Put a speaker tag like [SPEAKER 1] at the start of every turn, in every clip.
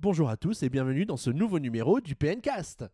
[SPEAKER 1] Bonjour à tous et bienvenue dans ce nouveau numéro du PNcast.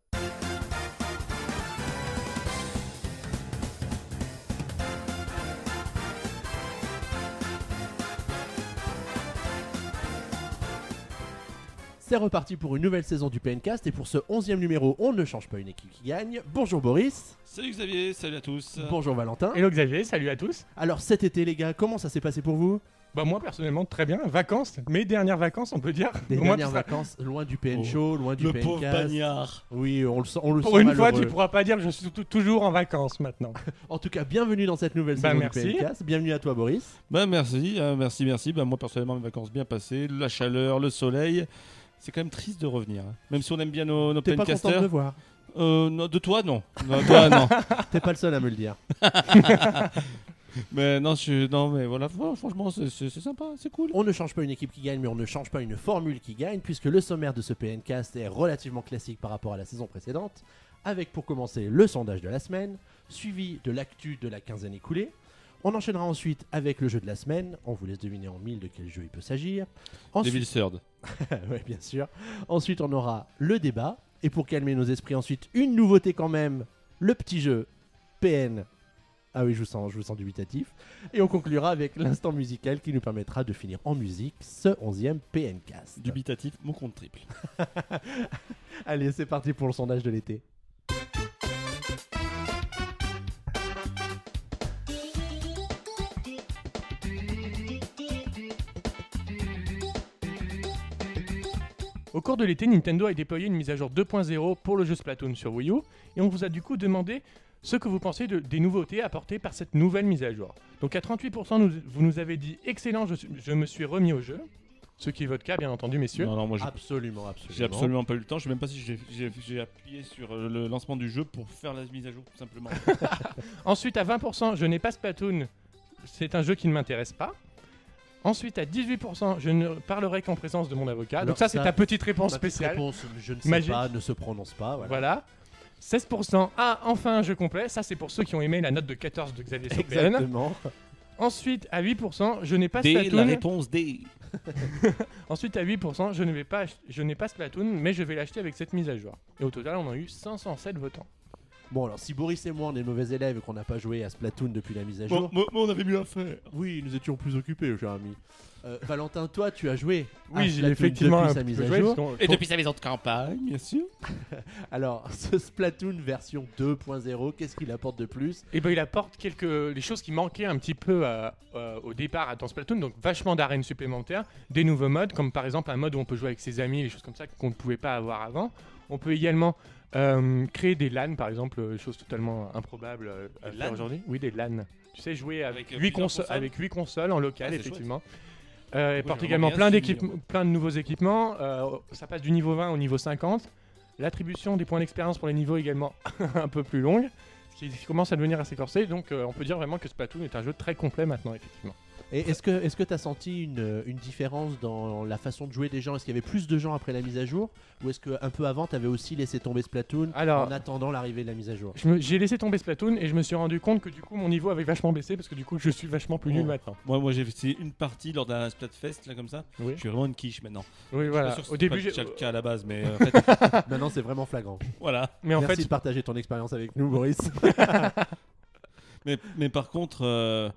[SPEAKER 1] C'est reparti pour une nouvelle saison du PNcast et pour ce onzième numéro, on ne change pas une équipe qui gagne. Bonjour Boris.
[SPEAKER 2] Salut Xavier, salut à tous.
[SPEAKER 1] Bonjour Valentin.
[SPEAKER 3] Hello Xavier, salut à tous.
[SPEAKER 1] Alors cet été les gars, comment ça s'est passé pour vous?
[SPEAKER 3] Bah moi personnellement très bien, vacances, mes dernières vacances on peut dire.
[SPEAKER 1] Des
[SPEAKER 3] Au moins,
[SPEAKER 1] dernières
[SPEAKER 3] tu seras-
[SPEAKER 1] vacances loin du PN
[SPEAKER 2] Oh,
[SPEAKER 1] Show, loin du
[SPEAKER 2] le
[SPEAKER 1] PNcast.
[SPEAKER 2] pauvre bagnard.
[SPEAKER 1] Oui, on le sent, on le
[SPEAKER 3] Pour
[SPEAKER 1] sent
[SPEAKER 3] une fois
[SPEAKER 1] malheureux.
[SPEAKER 3] tu pourras pas dire que je suis tou- toujours en vacances maintenant.
[SPEAKER 1] En tout cas, bienvenue dans cette nouvelle
[SPEAKER 3] Bah,
[SPEAKER 1] saison
[SPEAKER 3] merci.
[SPEAKER 1] du PNcast. Bienvenue à toi Boris.
[SPEAKER 2] Bah merci, hein, merci, merci. Bah moi personnellement mes vacances bien passées, la chaleur, le soleil. C'est quand même triste de revenir. hein. Même si on aime bien nos, nos
[SPEAKER 1] T'es pas content de
[SPEAKER 2] PNcasters.
[SPEAKER 1] me voir.
[SPEAKER 2] Euh, non, de toi non. Non, toi non.
[SPEAKER 1] T'es pas le seul à me le dire.
[SPEAKER 2] mais non, je, non mais voilà, fr- franchement c'est- sympa, c'est cool.
[SPEAKER 1] On ne change pas une équipe qui gagne, mais on ne change pas une formule qui gagne, puisque le sommaire de ce PNcast est relativement classique par rapport à la saison précédente, avec pour commencer le sondage de la semaine, suivi de l'actu de la quinzaine écoulée. On enchaînera ensuite avec le jeu de la semaine. On vous laisse deviner en mille de quel jeu il peut s'agir. Ensuite,
[SPEAKER 2] Devil Third.
[SPEAKER 1] oui, bien sûr. Ensuite, on aura le débat. Et pour calmer nos esprits, ensuite, une nouveauté quand même le petit jeu PN. Ah oui, je vous sens, je vous sens dubitatif. Et on conclura avec l'instant musical qui nous permettra de finir en musique ce 11e PNcast.
[SPEAKER 2] Dubitatif, mon compte triple.
[SPEAKER 1] Allez, c'est parti pour le sondage de l'été.
[SPEAKER 3] Au cours de l'été, Nintendo a déployé une mise à jour 2.0 pour le jeu Splatoon sur Wii U et on vous a du coup demandé ce que vous pensez de- des nouveautés apportées par cette nouvelle mise à jour. Donc à 38%, nous- vous nous avez dit excellent, je, me suis remis au jeu. Ce qui est votre cas, bien entendu, messieurs.
[SPEAKER 2] Non, non, moi j'ai-
[SPEAKER 1] Absolument, absolument.
[SPEAKER 2] j'ai absolument pas eu le temps. Je sais même pas si j'ai- appuyé sur euh, le lancement du jeu pour faire la mise à jour, tout simplement.
[SPEAKER 3] Ensuite, à 20%, je n'ai pas Splatoon. C'est un jeu qui ne m'intéresse pas. Ensuite, à 18%, je ne parlerai qu'en présence de mon avocat. Donc ça, c'est ta petite réponse
[SPEAKER 1] Ma petite
[SPEAKER 3] spéciale.
[SPEAKER 1] réponse, je ne sais
[SPEAKER 3] Magique.
[SPEAKER 1] pas, ne se prononce pas. Voilà.
[SPEAKER 3] Voilà. 16%. Ah, enfin un jeu complet. Ça, c'est pour ceux qui ont aimé la note de 14 de Xavier PN.
[SPEAKER 1] Exactement.
[SPEAKER 3] Ensuite, à 8%, je n'ai pas
[SPEAKER 2] D, la
[SPEAKER 3] Splatoon.
[SPEAKER 2] réponse D.
[SPEAKER 3] Ensuite, à 8%, je ne vais pas, je n'ai pas Splatoon, mais je vais l'acheter avec cette mise à jour. Et au total, on a eu 507 votants.
[SPEAKER 1] Bon, alors si Boris et moi on est mauvais élèves et qu'on n'a pas joué à Splatoon depuis la mise à jour,
[SPEAKER 2] moi, on avait mieux à faire.
[SPEAKER 1] Oui, nous étions plus occupés, cher ami. Euh, Valentin, toi, tu as joué. à
[SPEAKER 3] Oui, j'ai
[SPEAKER 1] Splatoon
[SPEAKER 3] effectivement
[SPEAKER 1] depuis
[SPEAKER 3] un
[SPEAKER 1] sa mise à
[SPEAKER 3] joué,
[SPEAKER 1] jour.
[SPEAKER 3] parce qu'on-
[SPEAKER 2] Et depuis sa maison de campagne, bien sûr.
[SPEAKER 1] Alors, ce Splatoon version 2.0, qu'est-ce qu'il apporte de plus?
[SPEAKER 3] Et ben il apporte quelques les choses qui manquaient un petit peu euh, euh, au départ dans Splatoon, donc vachement d'arènes supplémentaires, des nouveaux modes, comme par exemple un mode où on peut jouer avec ses amis, les choses comme ça qu'on ne pouvait pas avoir avant. On peut également euh, créer des LAN, par exemple, euh, chose totalement improbable euh, à
[SPEAKER 2] Des
[SPEAKER 3] faire
[SPEAKER 2] LAN?
[SPEAKER 3] aujourd'hui. Oui, des LAN. Tu sais, jouer avec,
[SPEAKER 2] Avec, euh,
[SPEAKER 3] 8
[SPEAKER 2] plusieurs
[SPEAKER 3] consoles,
[SPEAKER 2] consoles?
[SPEAKER 3] avec huit consoles en local,
[SPEAKER 2] Ah, c'est
[SPEAKER 3] effectivement. Euh, et porte également plein de nouveaux équipements. euh, ça passe du niveau 20 au niveau 50. L'attribution des points d'expérience pour les niveaux également un peu plus longue, ce qui commence à devenir assez corsé. Donc euh, on peut dire vraiment que Splatoon est un jeu très complet maintenant, effectivement.
[SPEAKER 1] Et est-ce que est-ce que tu as senti une, une différence dans la façon de jouer des gens? Est-ce qu'il y avait plus de gens après la mise à jour? Ou est-ce qu'un peu avant, tu avais aussi laissé tomber Splatoon
[SPEAKER 3] Alors-
[SPEAKER 1] en attendant l'arrivée de la mise à jour?
[SPEAKER 3] J'ai laissé tomber Splatoon et je me suis rendu compte que du coup mon niveau avait vachement baissé parce que du coup je suis vachement plus nul maintenant.
[SPEAKER 2] Moi, moi j'ai fait une partie lors d'un Splatfest, là, comme ça.
[SPEAKER 3] Oui,
[SPEAKER 2] Je suis vraiment une quiche maintenant.
[SPEAKER 3] oui
[SPEAKER 2] Je
[SPEAKER 3] voilà.
[SPEAKER 2] suis pas sûr que
[SPEAKER 3] Au début, j'ai-
[SPEAKER 2] déjà le cas à la base, mais euh, en fait,
[SPEAKER 1] Maintenant, c'est vraiment flagrant.
[SPEAKER 2] voilà.
[SPEAKER 3] mais en
[SPEAKER 1] Merci
[SPEAKER 3] fait,
[SPEAKER 1] de partager ton expérience avec nous, Boris.
[SPEAKER 2] Mais, mais par contre, euh,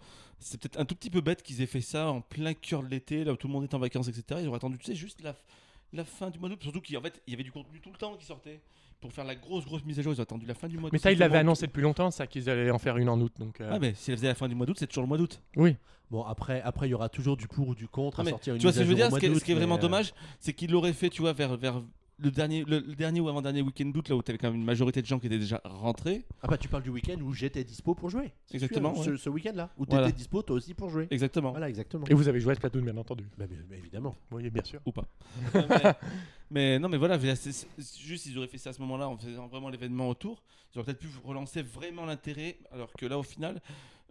[SPEAKER 2] c'est peut-être un tout petit peu bête qu'ils aient fait ça en plein cœur de l'été, là où tout le monde est en vacances, etc. Ils auraient attendu, tu sais, juste la, la fin du mois d'août. Surtout qu'en fait, il y avait du contenu tout le temps qui sortait. Pour faire la grosse, grosse mise à jour, ils ont attendu la fin du mois d'août.
[SPEAKER 3] mais ça ils l'avaient annoncé depuis longtemps ça qu'ils allaient en faire une en août donc. euh,
[SPEAKER 2] Ah, mais si elle faisait la fin du mois d'août, c'est toujours le mois d'août.
[SPEAKER 3] Oui.
[SPEAKER 1] Bon, après, après, il y aura toujours du pour ou du contre
[SPEAKER 2] Ah,
[SPEAKER 1] à sortir une
[SPEAKER 2] tu vois
[SPEAKER 1] mise
[SPEAKER 2] ce que je veux dire? Ce qui est, ce
[SPEAKER 1] d'août,
[SPEAKER 2] qui est vraiment
[SPEAKER 1] mais, euh,
[SPEAKER 2] dommage, c'est qu'ils l'auraient fait, tu vois, vers, vers le dernier, le, le dernier ou avant-dernier week-end d'août, là où tu avais quand même une majorité de gens qui étaient déjà rentrés.
[SPEAKER 1] Ah bah tu parles du week-end où j'étais dispo pour jouer.
[SPEAKER 2] Exactement,
[SPEAKER 1] sûr, Ce,
[SPEAKER 2] ouais.
[SPEAKER 1] ce week-end-là où
[SPEAKER 2] Voilà.
[SPEAKER 1] t'étais dispo toi aussi pour jouer.
[SPEAKER 2] Exactement.
[SPEAKER 1] Voilà, exactement.
[SPEAKER 3] Et vous avez joué à Splatoon bien entendu.
[SPEAKER 1] Bah, bien- bah, évidemment.
[SPEAKER 3] Oui bien sûr.
[SPEAKER 2] Ou pas. mais, mais non, mais voilà, c'est- juste ils auraient fait ça à ce moment-là en faisant vraiment l'événement autour. Ils auraient peut-être pu relancer vraiment l'intérêt, alors que là, au final,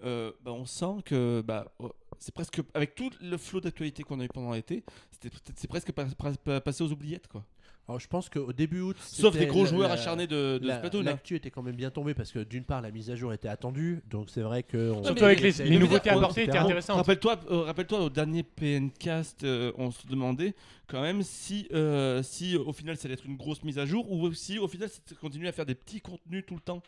[SPEAKER 2] euh, bah, on sent que bah, oh, c'est presque avec tout le flot d'actualité qu'on a eu pendant l'été, c'était c'est presque pas- pas- pas- passé aux oubliettes quoi.
[SPEAKER 1] Alors, je pense qu'au début août,
[SPEAKER 2] Sauf les gros
[SPEAKER 1] la-
[SPEAKER 2] joueurs
[SPEAKER 1] la-
[SPEAKER 2] acharnés de, de
[SPEAKER 1] la-
[SPEAKER 2] Splatoon. hein.
[SPEAKER 1] L'actu était quand même bien tombée parce que d'une part la mise à jour était attendue, donc c'est vrai que on-
[SPEAKER 3] Surtout avec les, nouveautés apportées étaient intéressantes.
[SPEAKER 2] Rappelle-toi, euh, rappelle-toi au dernier PNcast, euh, on se demandait quand même si, euh, si au final ça allait être une grosse mise à jour ou si au final c'était continuer à faire des petits contenus tout le temps.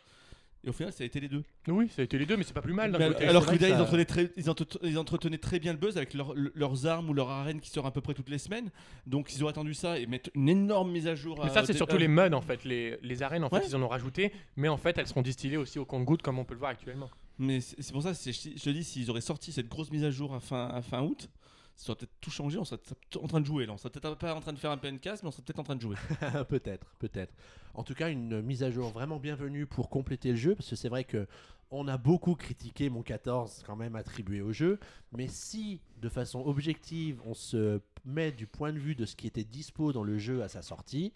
[SPEAKER 2] Et au final ça a été les deux.
[SPEAKER 3] Oui, ça a été les deux, mais c'est pas plus mal. d'un
[SPEAKER 2] Mais
[SPEAKER 3] côté.
[SPEAKER 2] alors que ils,
[SPEAKER 1] ça-
[SPEAKER 2] entretenaient très, ils, entre- ils entretenaient très bien le buzz avec leur- le- leurs armes ou leur arène qui sort à peu près toutes les semaines. Donc ils auraient attendu ça et mettre une énorme mise à jour.
[SPEAKER 3] Mais
[SPEAKER 2] à-
[SPEAKER 3] ça, c'est
[SPEAKER 2] à-
[SPEAKER 3] surtout les mods en fait. Les, les arènes, en
[SPEAKER 2] Ouais.
[SPEAKER 3] fait, ils en ont rajouté, mais en fait, elles seront distillées aussi au compte-goutte comme on peut le voir actuellement.
[SPEAKER 2] Mais c'est pour ça, je te dis, s'ils auraient sorti cette grosse mise à jour à fin, à fin août, ça aurait peut-être tout changé. On serait peut-être en train de jouer là. On serait peut-être pas en train de faire un PNcast, mais on serait peut-être en train de jouer.
[SPEAKER 1] peut-être, peut-être. En tout cas, une mise à jour vraiment bienvenue pour compléter le jeu, parce que c'est vrai que on a beaucoup critiqué mon 14 quand même attribué au jeu, mais si de façon objective on se met du point de vue de ce qui était dispo dans le jeu à sa sortie,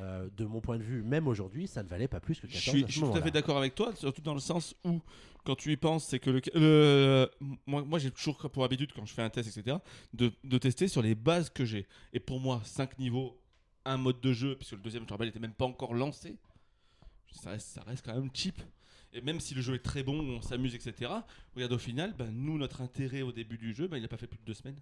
[SPEAKER 1] euh, de mon point de vue, même aujourd'hui, ça ne valait pas plus que 14
[SPEAKER 2] Je suis,
[SPEAKER 1] à
[SPEAKER 2] je
[SPEAKER 1] ce
[SPEAKER 2] suis tout à fait d'accord avec toi, surtout dans le sens où, quand tu y penses, c'est que le, le- moi, moi j'ai toujours pour habitude, quand je fais un test, etc., de, de tester sur les bases que j'ai. Et pour moi, 5 niveaux, un mode de jeu, puisque le deuxième, je rappelle, n'était même pas encore lancé, ça reste, ça reste quand même cheap. Et même si le jeu est très bon, on s'amuse, etc., regarde au final, ben, nous, notre intérêt au début du jeu, ben, il n'a pas fait plus de deux semaines.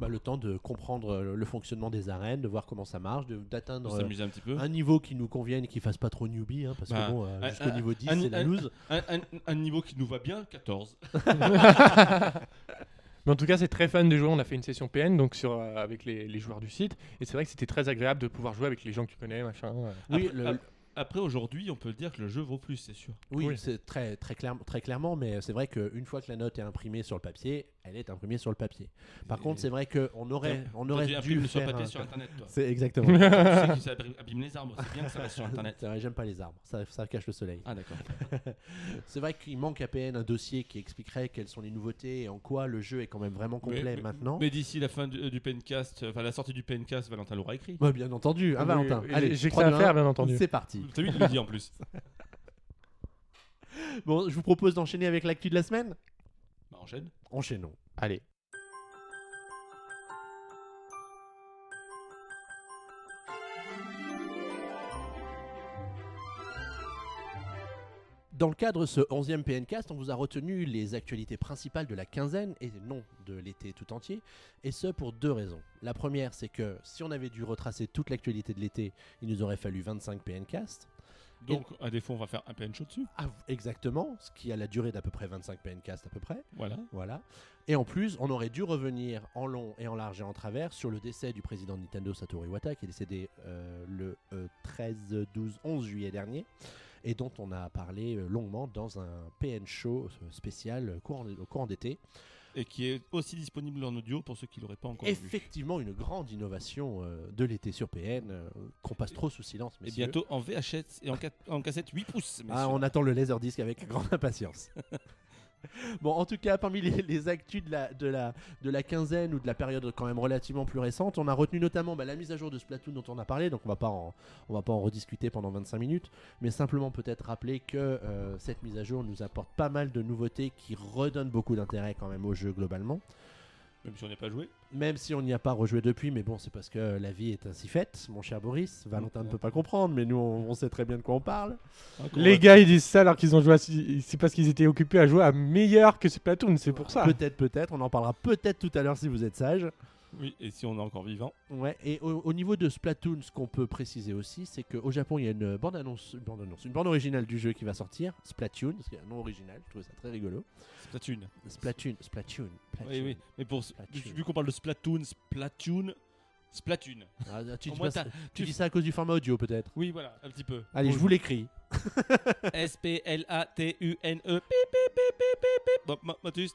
[SPEAKER 1] Bah, le temps de comprendre euh, le fonctionnement des arènes, de voir comment ça marche, d'atteindre euh,
[SPEAKER 2] un petit peu.
[SPEAKER 1] un niveau qui nous convienne et qui fasse pas trop newbie, hein, parce
[SPEAKER 2] Bah,
[SPEAKER 1] que bon, euh,
[SPEAKER 2] un-
[SPEAKER 1] jusqu'au niveau 10,
[SPEAKER 2] un-
[SPEAKER 1] c'est la
[SPEAKER 2] un-
[SPEAKER 1] loose.
[SPEAKER 2] Un, un- un niveau qui nous va bien, 14.
[SPEAKER 3] Mais en tout cas, c'est très fun de jouer. On a fait une session PN donc sur, euh, avec les, les joueurs du site. Et c'est vrai que c'était très agréable de pouvoir jouer avec les gens que tu connais, machin. euh.
[SPEAKER 1] Oui,
[SPEAKER 2] Après-
[SPEAKER 1] le-
[SPEAKER 2] ap- Après, aujourd'hui, on peut dire que le jeu vaut plus, c'est sûr.
[SPEAKER 1] Oui,
[SPEAKER 3] Oui.
[SPEAKER 1] c'est très, très, clair, très clairement, mais c'est vrai qu'une fois que la note est imprimée sur le papier, elle est imprimée sur le papier. Par
[SPEAKER 2] Et-
[SPEAKER 1] contre, c'est vrai qu'on aurait, on aurait
[SPEAKER 2] tu
[SPEAKER 1] dû
[SPEAKER 2] imprimes sur
[SPEAKER 1] faire
[SPEAKER 2] papier
[SPEAKER 1] un-
[SPEAKER 2] sur Internet, toi.
[SPEAKER 1] C'est exactement.
[SPEAKER 2] tu sais que ça abîme- les arbres, c'est bien que ça reste sur Internet.
[SPEAKER 1] C'est vrai, J'aime pas les arbres, ça, ça cache le soleil.
[SPEAKER 2] Ah, d'accord.
[SPEAKER 1] C'est vrai qu'il manque à PN un dossier qui expliquerait quelles sont les nouveautés et en quoi le jeu est quand même vraiment complet
[SPEAKER 2] Mais- mais-
[SPEAKER 1] maintenant.
[SPEAKER 2] Mais d'ici la fin du, du PNcast, enfin la sortie du PNcast, Valentin l'aura écrit.
[SPEAKER 1] Ouais, bien entendu,
[SPEAKER 3] Oui,
[SPEAKER 1] Valentin.
[SPEAKER 3] oui,
[SPEAKER 1] Allez,
[SPEAKER 3] j'ai que
[SPEAKER 1] 3,
[SPEAKER 3] ça à
[SPEAKER 1] 2,
[SPEAKER 3] faire,
[SPEAKER 1] 1,
[SPEAKER 3] bien entendu.
[SPEAKER 1] C'est parti.
[SPEAKER 2] C'est lui qui le dit en plus.
[SPEAKER 1] Bon, je vous propose d'enchaîner avec l'actu de la semaine.
[SPEAKER 2] Bah, enchaîne.
[SPEAKER 1] Enchaînons.
[SPEAKER 3] Allez.
[SPEAKER 1] Dans le cadre de ce 11e PNcast, on vous a retenu les actualités principales de la quinzaine et non de l'été tout entier, et ce pour deux raisons. La première, c'est que si on avait dû retracer toute l'actualité de l'été, il nous aurait fallu 25 PNcast.
[SPEAKER 2] Donc, à défaut, on va faire un PN show dessus.
[SPEAKER 1] Ah, exactement, ce qui a la durée d'à peu près 25 PNcast à peu près.
[SPEAKER 2] Voilà.
[SPEAKER 1] Voilà. Et en plus, on aurait dû revenir en long et en large et en travers sur le décès du président de Nintendo Satoru Iwata, qui est décédé euh, le euh, 13, 12, 11 juillet dernier, et dont on a parlé euh, longuement dans un PN Show euh, spécial courant, au courant d'été.
[SPEAKER 2] Et qui est aussi disponible en audio pour ceux qui l'auraient pas encore vu.
[SPEAKER 1] Effectivement, une grande innovation euh, de l'été sur PN, euh, qu'on passe trop sous silence.
[SPEAKER 2] Et
[SPEAKER 1] messieurs.
[SPEAKER 2] bientôt en VHS et en, ca- en cassette 8 pouces.
[SPEAKER 1] Ah,
[SPEAKER 2] messieurs.
[SPEAKER 1] on attend le Laserdisc avec grande impatience. bon, en tout cas, parmi les, les actus de la, quinzaine ou de la période quand même relativement plus récente, on a retenu notamment bah, la mise à jour de Splatoon dont on a parlé, donc on va pas en, on va pas en rediscuter pendant 25 minutes, mais simplement peut-être rappeler que euh, cette mise à jour nous apporte pas mal de nouveautés qui redonnent beaucoup d'intérêt quand même au jeu globalement.
[SPEAKER 2] Même si on n'est pas joué.
[SPEAKER 1] Même si on n'y a pas rejoué depuis, mais bon, c'est parce que la vie est ainsi faite, mon cher Boris. Valentin ne peut pas comprendre, mais nous, on, on sait très bien de quoi on parle.
[SPEAKER 2] Hein,
[SPEAKER 3] Les gars, ils disent ça alors qu'ils ont joué. à- C'est parce qu'ils étaient occupés à jouer à meilleur que Splatoon, c'est pour ça.
[SPEAKER 1] Peut-être, peut-être. On en parlera peut-être tout à l'heure si vous êtes sage.
[SPEAKER 2] Oui, et si on est encore vivant.
[SPEAKER 1] Ouais. Et au, au niveau de Splatoon, ce qu'on peut préciser aussi, c'est qu'au Japon, il y a une bande annonce, une bande annonce, une bande originale du jeu qui va sortir, Splatoon, parce qu'il y a un nom original. Je trouvais ça très rigolo.
[SPEAKER 2] Splatoon.
[SPEAKER 1] Splatoon, Splatoon.
[SPEAKER 2] Oui,
[SPEAKER 1] Splatoon.
[SPEAKER 2] oui. Mais pour
[SPEAKER 1] Splatoon.
[SPEAKER 2] vu qu'on parle de Splatoon, Splatoon, Splatoon.
[SPEAKER 1] Ah, tu
[SPEAKER 2] Au
[SPEAKER 1] dis,
[SPEAKER 2] moins,
[SPEAKER 1] ça- tu
[SPEAKER 2] tu-
[SPEAKER 1] dis ça à cause du format audio, peut-être.
[SPEAKER 2] Oui, voilà, un petit peu.
[SPEAKER 1] Allez, je vous l'écris.
[SPEAKER 2] S-P-L-A-T-U-N-E. Bon, Mathus,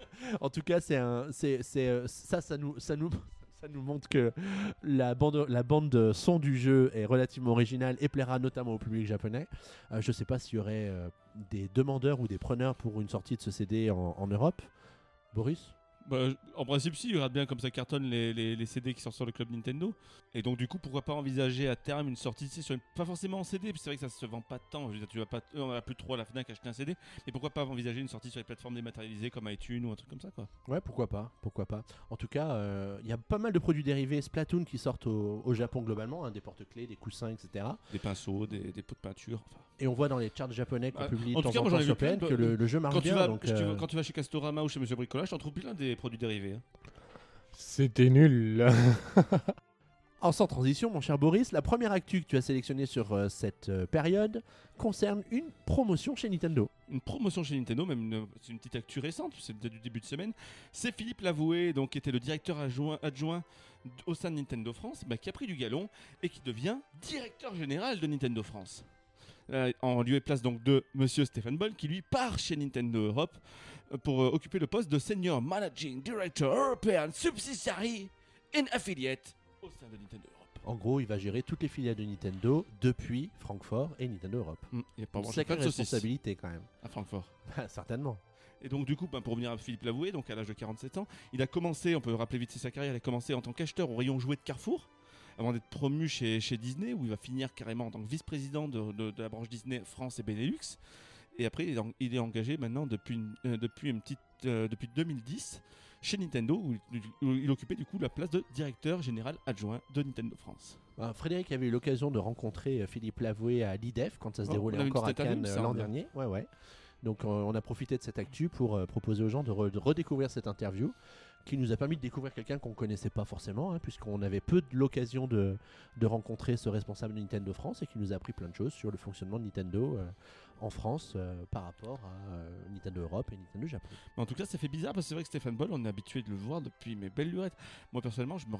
[SPEAKER 1] En tout cas, c'est euh, ça, ça nous, montre que la bande, son du jeu est relativement originale et plaira notamment au public japonais. Euh, je sais pas s'il y aurait euh, des demandeurs ou des preneurs pour une sortie de ce CD en Europe. Boris?
[SPEAKER 2] Bah, en principe, si, il regarde bien comme ça cartonne les, les, les CD qui sortent sur le club Nintendo. Et donc, du coup, pourquoi pas envisager à terme une sortie, sur une- pas forcément en CD, que c'est vrai que ça se vend pas tant. Je veux dire, tu vas pas, euh, on n'a plus trop à la Fnac acheter un CD, mais pourquoi pas envisager une sortie sur les plateformes dématérialisées comme iTunes ou un truc comme ça, quoi.
[SPEAKER 1] Ouais, pourquoi pas, pourquoi pas. En tout cas, euh, il y a pas mal de produits dérivés Splatoon qui sortent au, au Japon globalement, hein, des porte-clés, des coussins, etc.
[SPEAKER 2] Des pinceaux, des, des pots de peinture. enfin.
[SPEAKER 1] Et on voit dans les charts japonais qu'on
[SPEAKER 2] Ouais.
[SPEAKER 1] publie
[SPEAKER 2] En
[SPEAKER 1] temps
[SPEAKER 2] cas,
[SPEAKER 1] en temps sur que le, le jeu marche
[SPEAKER 2] Quand tu,
[SPEAKER 1] bien.
[SPEAKER 2] vas,
[SPEAKER 1] donc,
[SPEAKER 2] si tu
[SPEAKER 1] euh,
[SPEAKER 2] vas- quand tu vas chez Castorama ou chez Monsieur Bricolage, t'en trouves plein des produits dérivés. hein.
[SPEAKER 3] C'était nul.
[SPEAKER 1] En sans transition, mon cher Boris, la première actu que tu as sélectionnée sur euh, cette euh, période concerne une promotion chez Nintendo.
[SPEAKER 2] une promotion chez Nintendo, même une, c'est une petite actu récente, c'est du début de semaine. C'est Philippe Lavoué, donc qui était le directeur adjoint, adjoint d- au sein de Nintendo France, bah, qui a pris du galon et qui devient directeur général de Nintendo France. Euh, en lieu et place donc de Monsieur Stéphane Boll, qui lui part chez Nintendo Europe pour euh, occuper le poste de Senior Managing Director European Subsidiary in Affiliate au sein de Nintendo Europe.
[SPEAKER 1] En gros, il va gérer toutes les filiales de Nintendo depuis Francfort et Nintendo Europe.
[SPEAKER 2] Hum, il y a pas
[SPEAKER 1] Une sacrée responsabilité quand même.
[SPEAKER 2] à Francfort.
[SPEAKER 1] Certainement.
[SPEAKER 2] Et donc du coup, ben, pour revenir à Philippe Lavoué, donc à l'âge de 47 ans, il a commencé, on peut rappeler vite sa carrière, il a commencé en tant qu'acheteur au rayon jouet de Carrefour, avant d'être promu chez, chez Disney, où il va finir carrément en tant que vice-président de, de- de la branche Disney France et Benelux. Et après, il est, en- il est engagé maintenant depuis une, euh, depuis une petite, euh, depuis 2010 chez Nintendo, où il, où il occupait du coup la place de directeur général adjoint de Nintendo France.
[SPEAKER 1] Euh, Frédéric avait eu l'occasion de rencontrer euh, Philippe Lavoué à l'IDEF quand ça se
[SPEAKER 2] Oh,
[SPEAKER 1] déroulait encore à Cannes l'an dernier. Ouais, ouais. Donc on a profité de cette actu pour proposer aux gens de, re- de redécouvrir cette interview qui nous a permis de découvrir quelqu'un qu'on connaissait pas forcément, hein, puisqu'on avait peu de l'occasion de, de rencontrer ce responsable de Nintendo France et qui nous a appris plein de choses sur le fonctionnement de Nintendo euh, en France euh, par rapport à euh, Nintendo Europe et Nintendo Japon.
[SPEAKER 2] En tout cas, ça fait bizarre parce que c'est vrai que Stéphane Boll, on est habitué de le voir depuis mes belles lurettes. Moi, personnellement, je me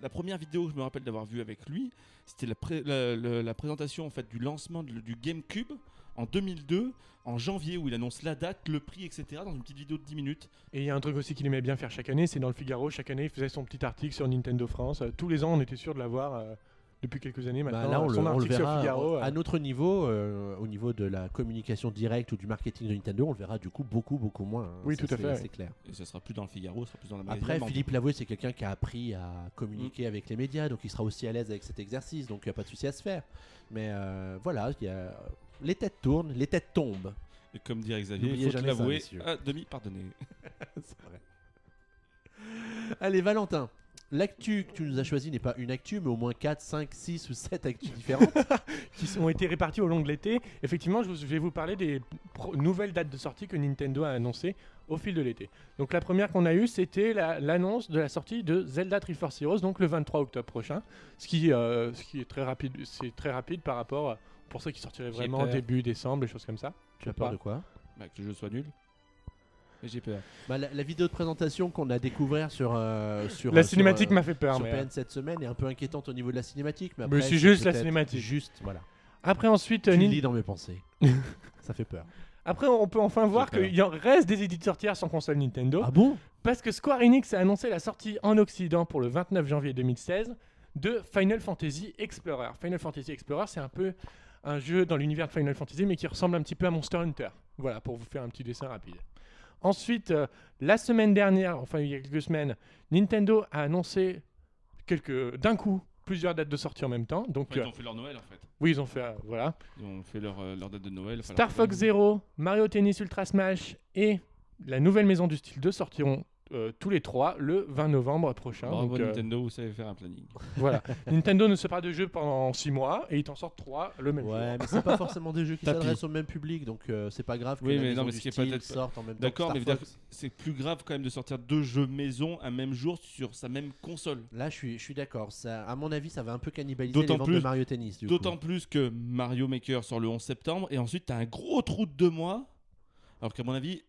[SPEAKER 2] la première vidéo que je me rappelle d'avoir vue avec lui, c'était la, pré- la- la- la présentation en fait du lancement du GameCube en 2002, en janvier, où il annonce la date, le prix, etc. dans une petite vidéo de 10 minutes.
[SPEAKER 3] Et il y a un truc aussi qu'il aimait bien faire chaque année, c'est dans le Figaro, chaque année il faisait son petit article sur Nintendo France. Euh, tous les ans on était sûr de l'avoir euh, depuis quelques années
[SPEAKER 1] Bah,
[SPEAKER 3] maintenant.
[SPEAKER 1] là, on
[SPEAKER 3] euh,
[SPEAKER 1] le,
[SPEAKER 3] son
[SPEAKER 1] on le
[SPEAKER 3] article sur
[SPEAKER 1] verra
[SPEAKER 3] Figaro.
[SPEAKER 1] à notre niveau, euh, au niveau de la communication directe ou du marketing de Nintendo, on le verra du coup beaucoup, beaucoup moins. hein.
[SPEAKER 3] Oui,
[SPEAKER 1] Ça,
[SPEAKER 3] tout à fait.
[SPEAKER 1] C'est clair.
[SPEAKER 2] Et ça sera plus dans le Figaro, ça sera plus dans la
[SPEAKER 1] Après. Philippe Lavoué, c'est quelqu'un qui a appris à communiquer
[SPEAKER 3] Mm.
[SPEAKER 1] avec les médias, donc il sera aussi à l'aise avec cet exercice, donc il n'y a pas de souci à se faire. Mais euh, voilà, il y a... les têtes tournent, les têtes tombent.
[SPEAKER 2] Et comme dirait Xavier, il faut l'avouer, à demi pardonné.
[SPEAKER 1] C'est vrai. Allez, Valentin. L'actu que tu nous as choisi n'est pas une actu, mais au moins 4, 5, 6 ou 7 actus différentes.
[SPEAKER 3] qui ont été répartis au long de l'été. Effectivement, je, vais vous parler des nouvelles dates de sortie que Nintendo a annoncées au fil de l'été. Donc la première qu'on a eue, c'était la- l'annonce de la sortie de Zelda Triforce Heroes, donc le 23 octobre prochain, ce qui, euh, ce qui est très rapide, c'est très rapide par rapport à- pour ceux qui sortiraient
[SPEAKER 2] J'ai
[SPEAKER 3] vraiment
[SPEAKER 2] peur.
[SPEAKER 3] début décembre, les choses comme ça.
[SPEAKER 1] tu as peur de quoi?
[SPEAKER 2] Bah, que le jeu soit nul. J'ai peur.
[SPEAKER 1] Bah, la, la vidéo de présentation qu'on a découvert sur, euh, sur
[SPEAKER 3] La
[SPEAKER 1] sur,
[SPEAKER 3] cinématique
[SPEAKER 1] euh,
[SPEAKER 3] m'a fait peur,
[SPEAKER 1] sur
[SPEAKER 3] mais,
[SPEAKER 1] PN cette semaine est un peu inquiétante au niveau de la cinématique. Mais,
[SPEAKER 3] Mais
[SPEAKER 1] après,
[SPEAKER 3] c'est juste la cinématique.
[SPEAKER 1] Juste, voilà.
[SPEAKER 3] Après ensuite,
[SPEAKER 1] Tu
[SPEAKER 3] euh,
[SPEAKER 1] lis dans mes pensées. Ça fait peur.
[SPEAKER 3] après on peut enfin voir qu'il y en reste des éditeurs tiers sans console Nintendo.
[SPEAKER 1] Ah bon?
[SPEAKER 3] Parce que Square Enix a annoncé la sortie en Occident pour le 29 janvier 2016 de Final Fantasy Explorer. Final Fantasy Explorer, c'est un peu un jeu dans l'univers de Final Fantasy, mais qui ressemble un petit peu à Monster Hunter. Voilà, pour vous faire un petit dessin rapide. Ensuite, euh, la semaine dernière, enfin il y a quelques semaines, Nintendo a annoncé quelques, d'un coup plusieurs dates de sortie en même temps. Donc,
[SPEAKER 2] Enfin, ils
[SPEAKER 3] euh,
[SPEAKER 2] ont fait leur Noël en fait.
[SPEAKER 3] oui, ils ont fait, euh, voilà,
[SPEAKER 2] Ils ont fait leur, euh, leur date de Noël. enfin,
[SPEAKER 3] Star Fox Zero, Mario Tennis Ultra Smash et la nouvelle maison du style 2 sortiront euh, tous les trois le 20 novembre prochain.
[SPEAKER 2] Bravo
[SPEAKER 3] Donc, euh,
[SPEAKER 2] Nintendo, vous savez faire un planning.
[SPEAKER 3] voilà. Nintendo ne se pas de jeu pendant 6 mois et ils t'en sortent 3 le même jour.
[SPEAKER 1] Ouais, mais c'est pas forcément des jeux qui s'adressent au même public, donc euh, c'est pas grave que
[SPEAKER 2] Oui, mais non, mais ce qui est
[SPEAKER 1] style
[SPEAKER 2] peut-être-
[SPEAKER 1] sorte en même temps.
[SPEAKER 2] D'accord, mais c'est plus grave quand même de sortir deux jeux maison un même jour sur sa même console.
[SPEAKER 1] Là, je suis, je suis d'accord. Ça, à mon avis, ça va un peu cannibaliser les ventes
[SPEAKER 2] plus-
[SPEAKER 1] de Mario Tennis.
[SPEAKER 2] D'autant plus que Mario Maker sort le 11 septembre et ensuite t'as un gros trou de deux mois. Alors qu'à mon avis,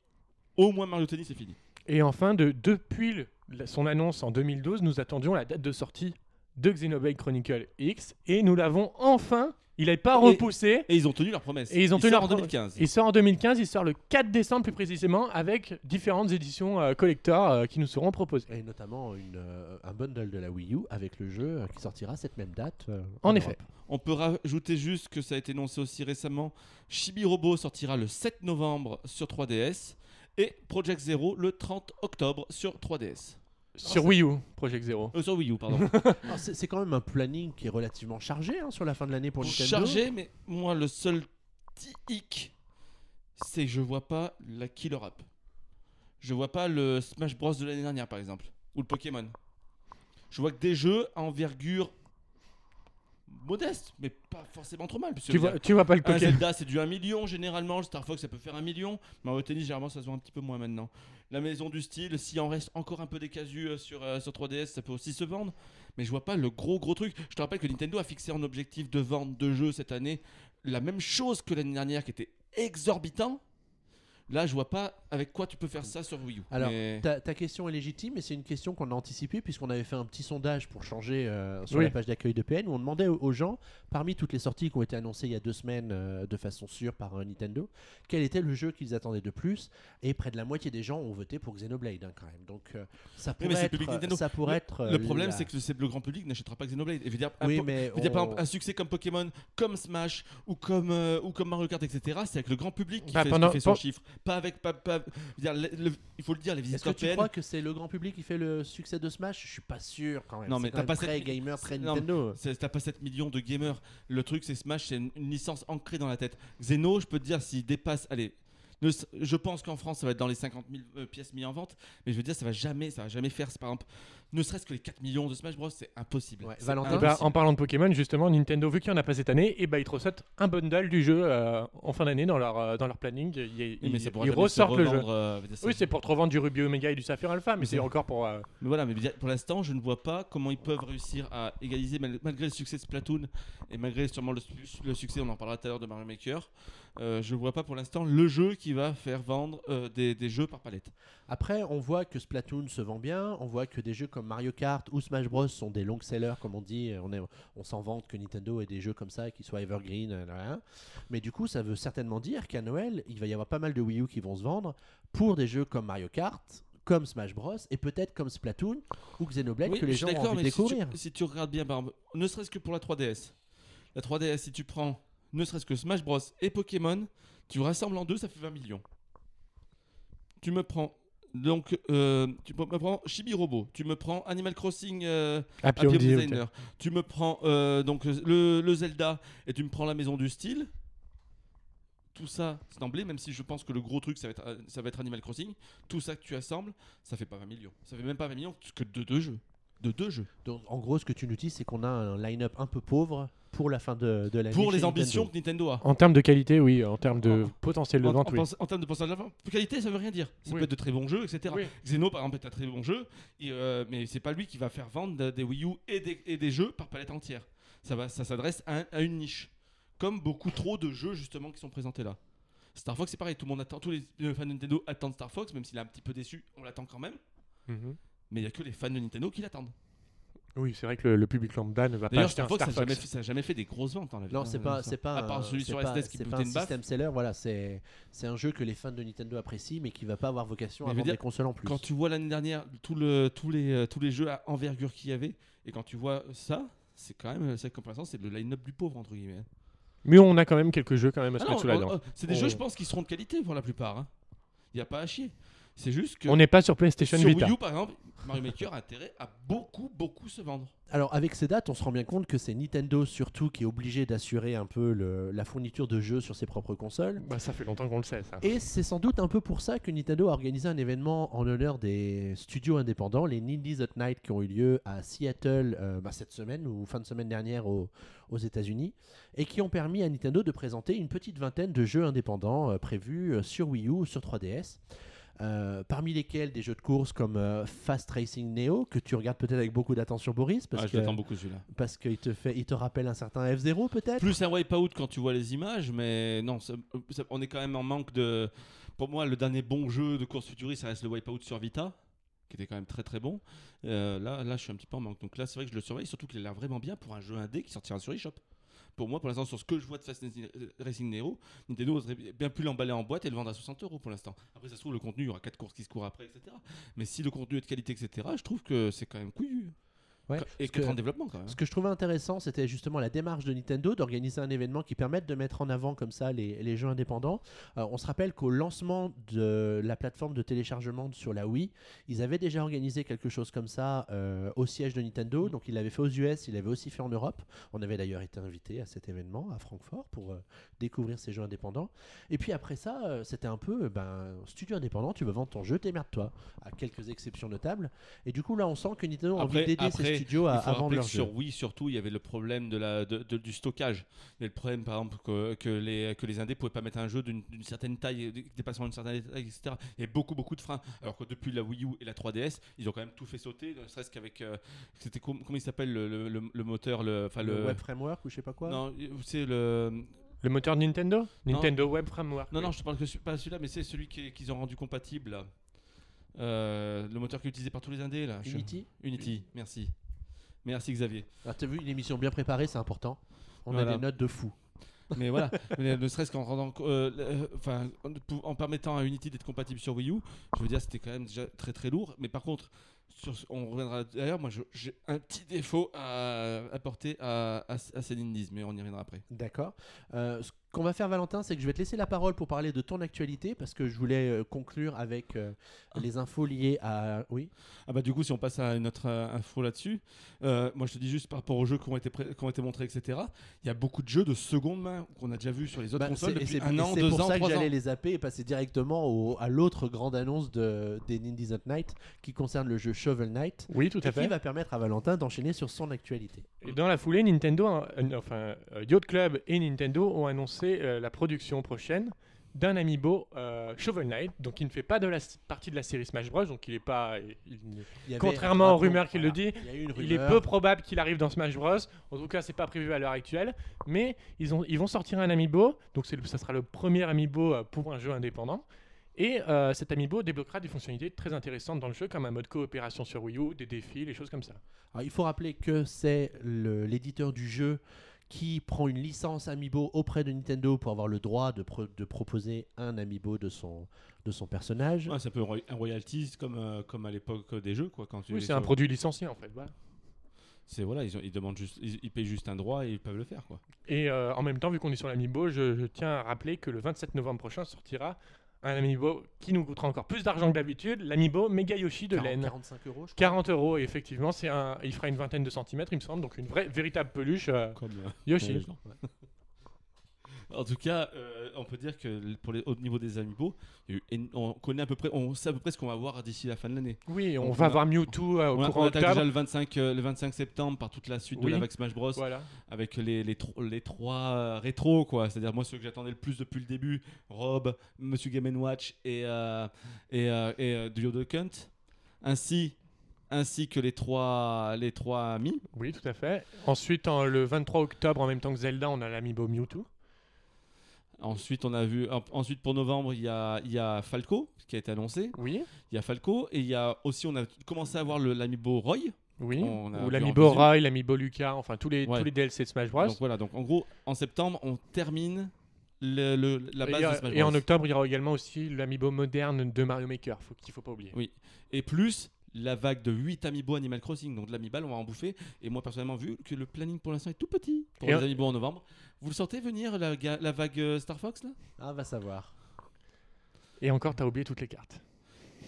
[SPEAKER 2] au moins Mario Tennis c'est fini.
[SPEAKER 3] Et enfin, de, depuis le- son annonce en 2012, nous attendions la date de sortie de Xenoblade Chronicle X et nous l'avons enfin. Il n'est pas
[SPEAKER 2] Et-
[SPEAKER 3] repoussé.
[SPEAKER 2] Et ils ont tenu leur promesse.
[SPEAKER 3] Et ils ont
[SPEAKER 2] Il
[SPEAKER 3] tenu
[SPEAKER 2] sort
[SPEAKER 3] leur
[SPEAKER 2] en
[SPEAKER 3] pro-
[SPEAKER 2] 2015.
[SPEAKER 3] Il sort en 2015, il sort le 4 décembre plus précisément avec différentes éditions euh, collector euh, qui nous seront proposées.
[SPEAKER 1] Et notamment une, euh, un bundle de la Wii U avec le jeu euh, qui sortira cette même date. euh,
[SPEAKER 3] En
[SPEAKER 1] Europe.
[SPEAKER 3] effet.
[SPEAKER 2] On peut rajouter juste que ça a été annoncé aussi récemment. Chibi Robo sortira le 7 novembre sur 3DS. Et Project Zero le 30 octobre sur 3DS.
[SPEAKER 3] Sur Wii U, Project Zero.
[SPEAKER 2] Euh, sur Wii U, pardon.
[SPEAKER 1] Alors, C'est c'est quand même un planning qui est relativement chargé hein, sur la fin de l'année pour Nintendo.
[SPEAKER 2] Chargé, mais moi, le seul petit hic, c'est que je vois pas la killer app. Je vois pas le Smash Bros de l'année dernière, par exemple, ou le Pokémon. Je vois que des jeux à envergure modeste, mais pas forcément trop mal.
[SPEAKER 3] Tu vois, tu vois pas le
[SPEAKER 2] Un
[SPEAKER 3] coquet.
[SPEAKER 2] Zelda, c'est du 1 million généralement. Le Star Fox, ça peut faire 1 million. Mario Tennis, généralement, ça se vend un petit peu moins maintenant. La maison du style, s'il en reste encore un peu des casus euh, sur, euh, sur 3DS, ça peut aussi se vendre. Mais je vois pas le gros gros truc. Je te rappelle que Nintendo a fixé en objectif de vente de jeux cette année la même chose que l'année dernière, qui était exorbitant. Là, je vois pas avec quoi tu peux faire ça sur Wii U.
[SPEAKER 1] Alors,
[SPEAKER 2] Mais-
[SPEAKER 1] Ta, ta question est légitime et c'est une question qu'on a anticipée puisqu'on avait fait un petit sondage pour changer euh, sur
[SPEAKER 3] Oui.
[SPEAKER 1] la page d'accueil de PN où on demandait aux, aux gens, parmi toutes les sorties qui ont été annoncées il y a deux semaines euh, de façon sûre par euh, Nintendo, quel était le jeu qu'ils attendaient de plus? Et près de la moitié des gens ont voté pour Xenoblade hein, quand même. Donc euh, ça pourrait être,
[SPEAKER 2] public Nintendo.
[SPEAKER 1] ça pourrait être euh,
[SPEAKER 2] le problème,
[SPEAKER 1] la-
[SPEAKER 2] c'est que c'est- le grand public n'achètera pas Xenoblade. Et je veux dire, un
[SPEAKER 1] oui,
[SPEAKER 2] po-
[SPEAKER 1] mais
[SPEAKER 2] Je veux dire, par exemple, un succès comme Pokémon, comme Smash ou comme, euh, ou comme Mario Kart, etc., c'est avec le grand public qui
[SPEAKER 3] Bah,
[SPEAKER 2] fait,
[SPEAKER 3] pendant-
[SPEAKER 2] qui fait son chiffre. Pas avec. Pas, pas- je veux dire, le- le- il faut le dire, les
[SPEAKER 1] Est-ce que tu crois que c'est le grand public qui fait le succès de Smash? Je suis pas sûr quand même.
[SPEAKER 2] Non, mais t'as pas
[SPEAKER 1] très
[SPEAKER 2] cette-
[SPEAKER 1] gamer, très Nintendo.
[SPEAKER 2] T'as pas 7 millions de gamers. Le truc, c'est Smash, c'est une, une licence ancrée dans la tête. Xeno, je peux te dire, s'il dépasse. Allez. ne je pense qu'en France, ça va être dans les 50 000 euh, pièces mises en vente, mais je veux dire, ça va jamais, ça va jamais faire, par exemple, ne serait-ce que les 4 millions de Smash Bros, c'est impossible.
[SPEAKER 1] Ouais,
[SPEAKER 2] C'est
[SPEAKER 1] Valentin
[SPEAKER 3] Eh ben, en parlant de Pokémon, justement, Nintendo, vu qu'il n'y en a pas cette année, et ben, ils te ressortent un bundle du jeu euh, en fin d'année dans leur, euh, dans leur planning. Ils,
[SPEAKER 2] Oui,
[SPEAKER 3] ressortent le jeu.
[SPEAKER 2] euh,
[SPEAKER 3] Oui, c'est pour te revendre du Ruby Omega et du Saphir Alpha, mais c'est encore pour. euh,
[SPEAKER 2] Mais voilà, mais pour l'instant, je ne vois pas comment ils peuvent réussir à égaliser, mal- malgré le succès de Splatoon et malgré sûrement le, su- le succès, on en parlera tout à l'heure de Mario Maker. euh, je ne vois pas pour l'instant le jeu qui va faire vendre euh, des, des jeux par palette.
[SPEAKER 1] Après, on voit que Splatoon se vend bien, on voit que des jeux comme Mario Kart ou Smash Bros sont des long sellers, comme on dit. On, est, on s'en vante que Nintendo ait des jeux comme ça qui soient evergreen. euh, là. Mais du coup, ça veut certainement dire qu'à Noël, il va y avoir pas mal de Wii U qui vont se vendre pour des jeux comme Mario Kart, comme Smash Bros et peut-être comme Splatoon ou Xenoblade
[SPEAKER 2] Oui,
[SPEAKER 1] que les gens ont de
[SPEAKER 2] mais si tu-
[SPEAKER 1] découvrir.
[SPEAKER 2] Si tu, regardes bien, exemple, ne serait-ce que pour la 3DS, la 3DS, si tu prends ne serait-ce que Smash Bros et Pokémon, tu rassembles en deux, ça fait 20 millions. Tu me prends. Donc, euh, tu me prends Chibi Robo, tu me prends Animal Crossing euh,
[SPEAKER 3] Happy
[SPEAKER 2] Happy
[SPEAKER 3] Home Design.
[SPEAKER 2] Designer. Tu me prends euh, donc le, le Zelda et tu me prends la maison du style. Tout ça, c'est d'emblée, même si je pense que le gros truc, ça va, être, euh, ça va être Animal Crossing. Tout ça que tu assembles, ça fait pas 20 millions. Ça fait même pas 20 millions que de deux jeux. De deux jeux.
[SPEAKER 1] Donc, en gros, ce que tu nous dis, c'est qu'on a un line-up un peu pauvre pour la fin de, de l'année.
[SPEAKER 2] Pour les ambitions
[SPEAKER 1] Nintendo.
[SPEAKER 2] que Nintendo a.
[SPEAKER 3] En termes de qualité, oui. En termes de
[SPEAKER 2] En-
[SPEAKER 3] potentiel de
[SPEAKER 2] En,
[SPEAKER 3] vente,
[SPEAKER 2] en
[SPEAKER 3] oui.
[SPEAKER 2] pense- en termes de pourcentage de vente, qualité, ça veut rien dire. Ça
[SPEAKER 3] Oui.
[SPEAKER 2] peut être de très bons jeux, etc.
[SPEAKER 3] Oui.
[SPEAKER 2] Xeno, par exemple, est un très bon jeu, et, euh, mais c'est pas lui qui va faire vendre de- des Wii U et des, et des jeux par palette entière. Ça, va, ça s'adresse à, un- à une niche. Comme beaucoup trop de jeux, justement, qui sont présentés là. Star Fox, c'est pareil. Tout le monde attend, tous les fans de Nintendo attendent Star Fox, même s'il est un petit peu déçu, on l'attend quand même.
[SPEAKER 3] Mhm.
[SPEAKER 2] Mais il y a que les fans de Nintendo qui l'attendent.
[SPEAKER 3] Oui, c'est vrai que le, le public lambda ne va pas
[SPEAKER 2] D'ailleurs,
[SPEAKER 3] acheter
[SPEAKER 2] Star
[SPEAKER 3] un
[SPEAKER 2] Fox,
[SPEAKER 3] Star
[SPEAKER 2] ça n'a jamais,
[SPEAKER 3] Fox.
[SPEAKER 2] fait- ça a jamais fait des grosses ventes. hein, la vie,
[SPEAKER 1] Non,
[SPEAKER 2] hein,
[SPEAKER 1] c'est pas,
[SPEAKER 2] ça.
[SPEAKER 1] c'est pas,
[SPEAKER 2] À part celui sur
[SPEAKER 1] pas-
[SPEAKER 2] SDS qui
[SPEAKER 1] pas un
[SPEAKER 2] une
[SPEAKER 1] système seller. Voilà, c'est c'est un jeu que les fans de Nintendo apprécient, mais qui va pas avoir vocation
[SPEAKER 2] Mais
[SPEAKER 1] à vendre des
[SPEAKER 2] dire,
[SPEAKER 1] consoles en plus.
[SPEAKER 2] Quand tu vois l'année dernière tout le, tous, les, euh, tous les jeux à envergure qu'il y avait, et quand tu vois ça, c'est quand même, pour l'instant, c'est le line-up du pauvre, entre guillemets.
[SPEAKER 3] Mais on a quand même quelques jeux quand même à se
[SPEAKER 2] Ah
[SPEAKER 3] mettre
[SPEAKER 2] non,
[SPEAKER 3] sous la dent.
[SPEAKER 2] c'est des
[SPEAKER 3] On-
[SPEAKER 2] jeux, je pense, qui seront de qualité pour la plupart. hein. Il n'y a pas à chier. C'est juste que
[SPEAKER 3] On n'est pas sur PlayStation
[SPEAKER 2] sur
[SPEAKER 3] Vita.
[SPEAKER 2] Wii U, par exemple, Mario Maker a intérêt à beaucoup, beaucoup se vendre.
[SPEAKER 1] Alors avec ces dates, on se rend bien compte que c'est Nintendo surtout qui est obligé d'assurer un peu le- la fourniture de jeux sur ses propres consoles.
[SPEAKER 3] Bah, ça fait longtemps qu'on le sait, ça.
[SPEAKER 1] Et c'est sans doute un peu pour ça que Nintendo a organisé un événement en l'honneur des studios indépendants, les Indies at Night, qui ont eu lieu à Seattle euh, bah, cette semaine ou fin de semaine dernière au- aux États-Unis, et qui ont permis à Nintendo de présenter une petite vingtaine de jeux indépendants euh, prévus euh, sur Wii U ou sur 3DS. Euh, parmi lesquels des jeux de course comme euh, Fast Racing Neo, que tu regardes peut-être avec beaucoup d'attention, Boris, parce
[SPEAKER 2] Ah, je l'attends beaucoup celui-là.
[SPEAKER 1] parce qu'il te fait, il te rappelle un certain F0 peut-être?
[SPEAKER 2] Plus un wipeout quand tu vois les images, mais non, ça- ça- on est quand même en manque de. Pour moi, le dernier bon jeu de course futuriste, ça reste le wipeout sur Vita, qui était quand même très très bon. Euh, là, là, je suis un petit peu en manque. Donc là, c'est vrai que je le surveille, surtout qu'il a l'air vraiment bien pour un jeu indé qui sortira sur eShop. Pour moi, pour l'instant, sur ce que je vois de Fast Racing Nero, Nintendo aurait bien pu l'emballer en boîte et le vendre à 60 euros pour l'instant. Après, ça se trouve, le contenu, il y aura 4 courses qui se courent après, etc. Mais si le contenu est de qualité, etc., je trouve que c'est quand même couillu.
[SPEAKER 1] Ouais,
[SPEAKER 2] Et
[SPEAKER 1] parce
[SPEAKER 2] 4
[SPEAKER 1] que-
[SPEAKER 2] de développement quand même.
[SPEAKER 1] Ce que je trouvais intéressant, c'était justement la démarche de Nintendo d'organiser un événement qui permette de mettre en avant comme ça les, les jeux indépendants. Euh, on se rappelle qu'au lancement de la plateforme de téléchargement sur la Wii, ils avaient déjà organisé quelque chose comme ça euh, au siège de Nintendo. Donc ils l'avaient fait aux US, ils l'avaient aussi fait en Europe. On avait d'ailleurs été invité à cet événement à Francfort pour euh, découvrir ces jeux indépendants. Et puis après ça, c'était un peu, ben, studio indépendant, tu veux vendre ton jeu, démerde-toi, à quelques exceptions notables. Et du coup là, on sent que Nintendo a envie d'aider ces studios à,
[SPEAKER 2] que
[SPEAKER 1] jeux.
[SPEAKER 2] sur Wii, surtout, il y avait le problème de la, de- de- du stockage. Il y avait le problème, par exemple, que, que les, que les indés pouvaient pas mettre un jeu d'une certaine taille, euh, dépassant une certaine taille, etc. Il y a beaucoup, beaucoup de freins. Alors que depuis la Wii U et la 3DS, ils ont quand même tout fait sauter, ne serait-ce qu'avec. euh, C'était com- comment il s'appelle le, le- le- le moteur le, enfin,
[SPEAKER 1] le,
[SPEAKER 2] le,
[SPEAKER 1] web framework ou je sais pas quoi.
[SPEAKER 2] Non, c'est le.
[SPEAKER 3] Le moteur Nintendo?
[SPEAKER 2] Non.
[SPEAKER 3] Nintendo Web Framework.
[SPEAKER 2] Non,
[SPEAKER 3] oui.
[SPEAKER 2] non, je te parle que pas celui-là, mais c'est celui qui- qu'ils ont rendu compatible. Euh, le moteur qui est utilisé par tous les indés là.
[SPEAKER 1] Unity.
[SPEAKER 2] Unity, merci. Merci Xavier.
[SPEAKER 1] Ah, t'as vu une émission bien préparée, c'est important. On
[SPEAKER 2] Voilà.
[SPEAKER 1] a des notes de fou.
[SPEAKER 2] Mais voilà, mais ne serait-ce qu'en rendant, euh, euh, enfin, en, pou- en permettant à Unity d'être compatible sur Wii U, je veux dire, c'était quand même déjà très très lourd. Mais par contre, sur, on reviendra d'ailleurs. Moi, j'ai un petit défaut à apporter à, à, à mais on y reviendra après.
[SPEAKER 1] D'accord. Euh, ce qu'on va faire, Valentin, c'est que je vais te laisser la parole pour parler de ton actualité parce que je voulais euh, conclure avec euh, les infos liées à. Oui.
[SPEAKER 2] Ah bah du coup, si on passe à une autre euh, info là-dessus, moi je te dis juste par rapport aux jeux qui ont été, qui ont été montrés, etc. Il y a beaucoup de jeux de seconde main qu'on a déjà vu sur les autres
[SPEAKER 1] Bah,
[SPEAKER 2] consoles
[SPEAKER 1] c'est- et
[SPEAKER 2] depuis
[SPEAKER 1] c'est
[SPEAKER 2] un an,
[SPEAKER 1] c'est
[SPEAKER 2] deux
[SPEAKER 1] pour
[SPEAKER 2] ans,
[SPEAKER 1] ça que
[SPEAKER 2] trois ans.
[SPEAKER 1] j'allais les zapper et passer directement au- à l'autre grande annonce de, des Indies at Night qui concerne le jeu Shovel Knight
[SPEAKER 3] Oui, tout à
[SPEAKER 1] qui
[SPEAKER 3] fait.
[SPEAKER 1] va permettre à Valentin d'enchaîner sur son actualité.
[SPEAKER 3] Et dans la foulée, Nintendo, euh, enfin euh, Yacht Club et Nintendo ont annoncé euh, la production prochaine d'un amiibo euh, Shovel Knight, donc il ne fait pas de la partie de la série Smash Bros, donc il est pas, il- il- Contrairement aux rumeurs qui le dit,
[SPEAKER 1] il
[SPEAKER 3] est peu probable qu'il arrive dans Smash Bros. En tout cas, c'est pas prévu à l'heure actuelle, mais ils, ont, ils vont sortir un amiibo, donc ça sera le premier amiibo pour un jeu indépendant. Et euh, cet amiibo débloquera des fonctionnalités très intéressantes dans le jeu, comme un mode coopération sur Wii U, des défis, les choses comme ça.
[SPEAKER 1] Alors, il faut rappeler que c'est l'éditeur du jeu qui prend une licence Amiibo auprès de Nintendo pour avoir le droit de, pro- de proposer un Amiibo de son, de son personnage.
[SPEAKER 2] Ouais, c'est un peu un roy- un royalties comme, euh, comme à l'époque des jeux quoi. Quand tu
[SPEAKER 3] Oui, c'est un
[SPEAKER 2] sur-
[SPEAKER 3] produit licencié en fait. Voilà.
[SPEAKER 2] C'est voilà, ils, ont- ils demandent juste, ils, ils payent juste un droit et ils peuvent le faire quoi.
[SPEAKER 3] Et euh, en même temps, vu qu'on est sur l'Amiibo, je, je tiens à rappeler que le 27 novembre prochain sortira un Amiibo qui nous coûtera encore plus d'argent que d'habitude, l'Amiibo Mega Yoshi de
[SPEAKER 1] 40
[SPEAKER 3] laine.
[SPEAKER 1] 45 euros, je crois.
[SPEAKER 3] 40 euros, et effectivement, c'est un, il fera une vingtaine de centimètres, il me semble, donc une vraie, véritable peluche euh,
[SPEAKER 2] Comme,
[SPEAKER 3] Yoshi.
[SPEAKER 2] En tout cas, euh, on peut dire que pour les, au niveau des amiibo, on connaît à peu près, on sait à peu près ce qu'on va voir d'ici la fin de l'année.
[SPEAKER 3] Oui, on,
[SPEAKER 2] On
[SPEAKER 3] va
[SPEAKER 2] a-
[SPEAKER 3] voir Mewtwo euh, au
[SPEAKER 2] On,
[SPEAKER 3] courant
[SPEAKER 2] on attaque
[SPEAKER 3] octobre.
[SPEAKER 2] déjà le 25, euh, le 25 septembre par toute la suite
[SPEAKER 3] Oui.
[SPEAKER 2] de la vague Smash Bros.
[SPEAKER 3] Voilà.
[SPEAKER 2] avec les, les, tro- les trois euh, rétros, quoi. C'est-à-dire, moi, ceux que j'attendais le plus depuis le début Rob, Monsieur Game Watch et, et, et euh, Duo Cunt, ainsi, ainsi que les trois, les trois amis.
[SPEAKER 3] Oui, tout à fait. Ensuite, en- le 23 octobre, en même temps que Zelda, on a l'Amiibo Mewtwo.
[SPEAKER 2] Ensuite, on a vu. en- Ensuite, pour novembre, il y a, il y a Falco qui a été annoncé.
[SPEAKER 3] Oui,
[SPEAKER 2] Il y a Falco et il y a aussi, on a commencé à voir le- l'amiibo Roy.
[SPEAKER 3] oui.
[SPEAKER 2] On a vu
[SPEAKER 3] Ou l'Amiibo. Rai, l'Amiibo Lucas, enfin tous les,
[SPEAKER 2] Ouais.
[SPEAKER 3] tous les DLC de Smash Bros.
[SPEAKER 2] Donc voilà. Donc en gros, en septembre, on termine le, le- la base
[SPEAKER 3] et,
[SPEAKER 2] de
[SPEAKER 3] euh,
[SPEAKER 2] Smash
[SPEAKER 3] et en octobre, il y aura également aussi l'Amiibo moderne de Mario Maker, faut, qu'il faut pas oublier.
[SPEAKER 2] Oui. Et plus la vague de 8 amiibo Animal Crossing. Donc de l'amibal, on va en bouffer. Et moi, personnellement, vu que le planning pour l'instant est tout petit pour
[SPEAKER 3] Et
[SPEAKER 2] les
[SPEAKER 3] on-
[SPEAKER 2] amiibo en novembre, vous le sentez venir la, vague euh, Star Fox là?
[SPEAKER 1] Ah, va savoir.
[SPEAKER 3] Et encore, t'as oublié toutes les cartes.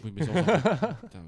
[SPEAKER 2] Oui, mais ça, on s'en fout. Putain,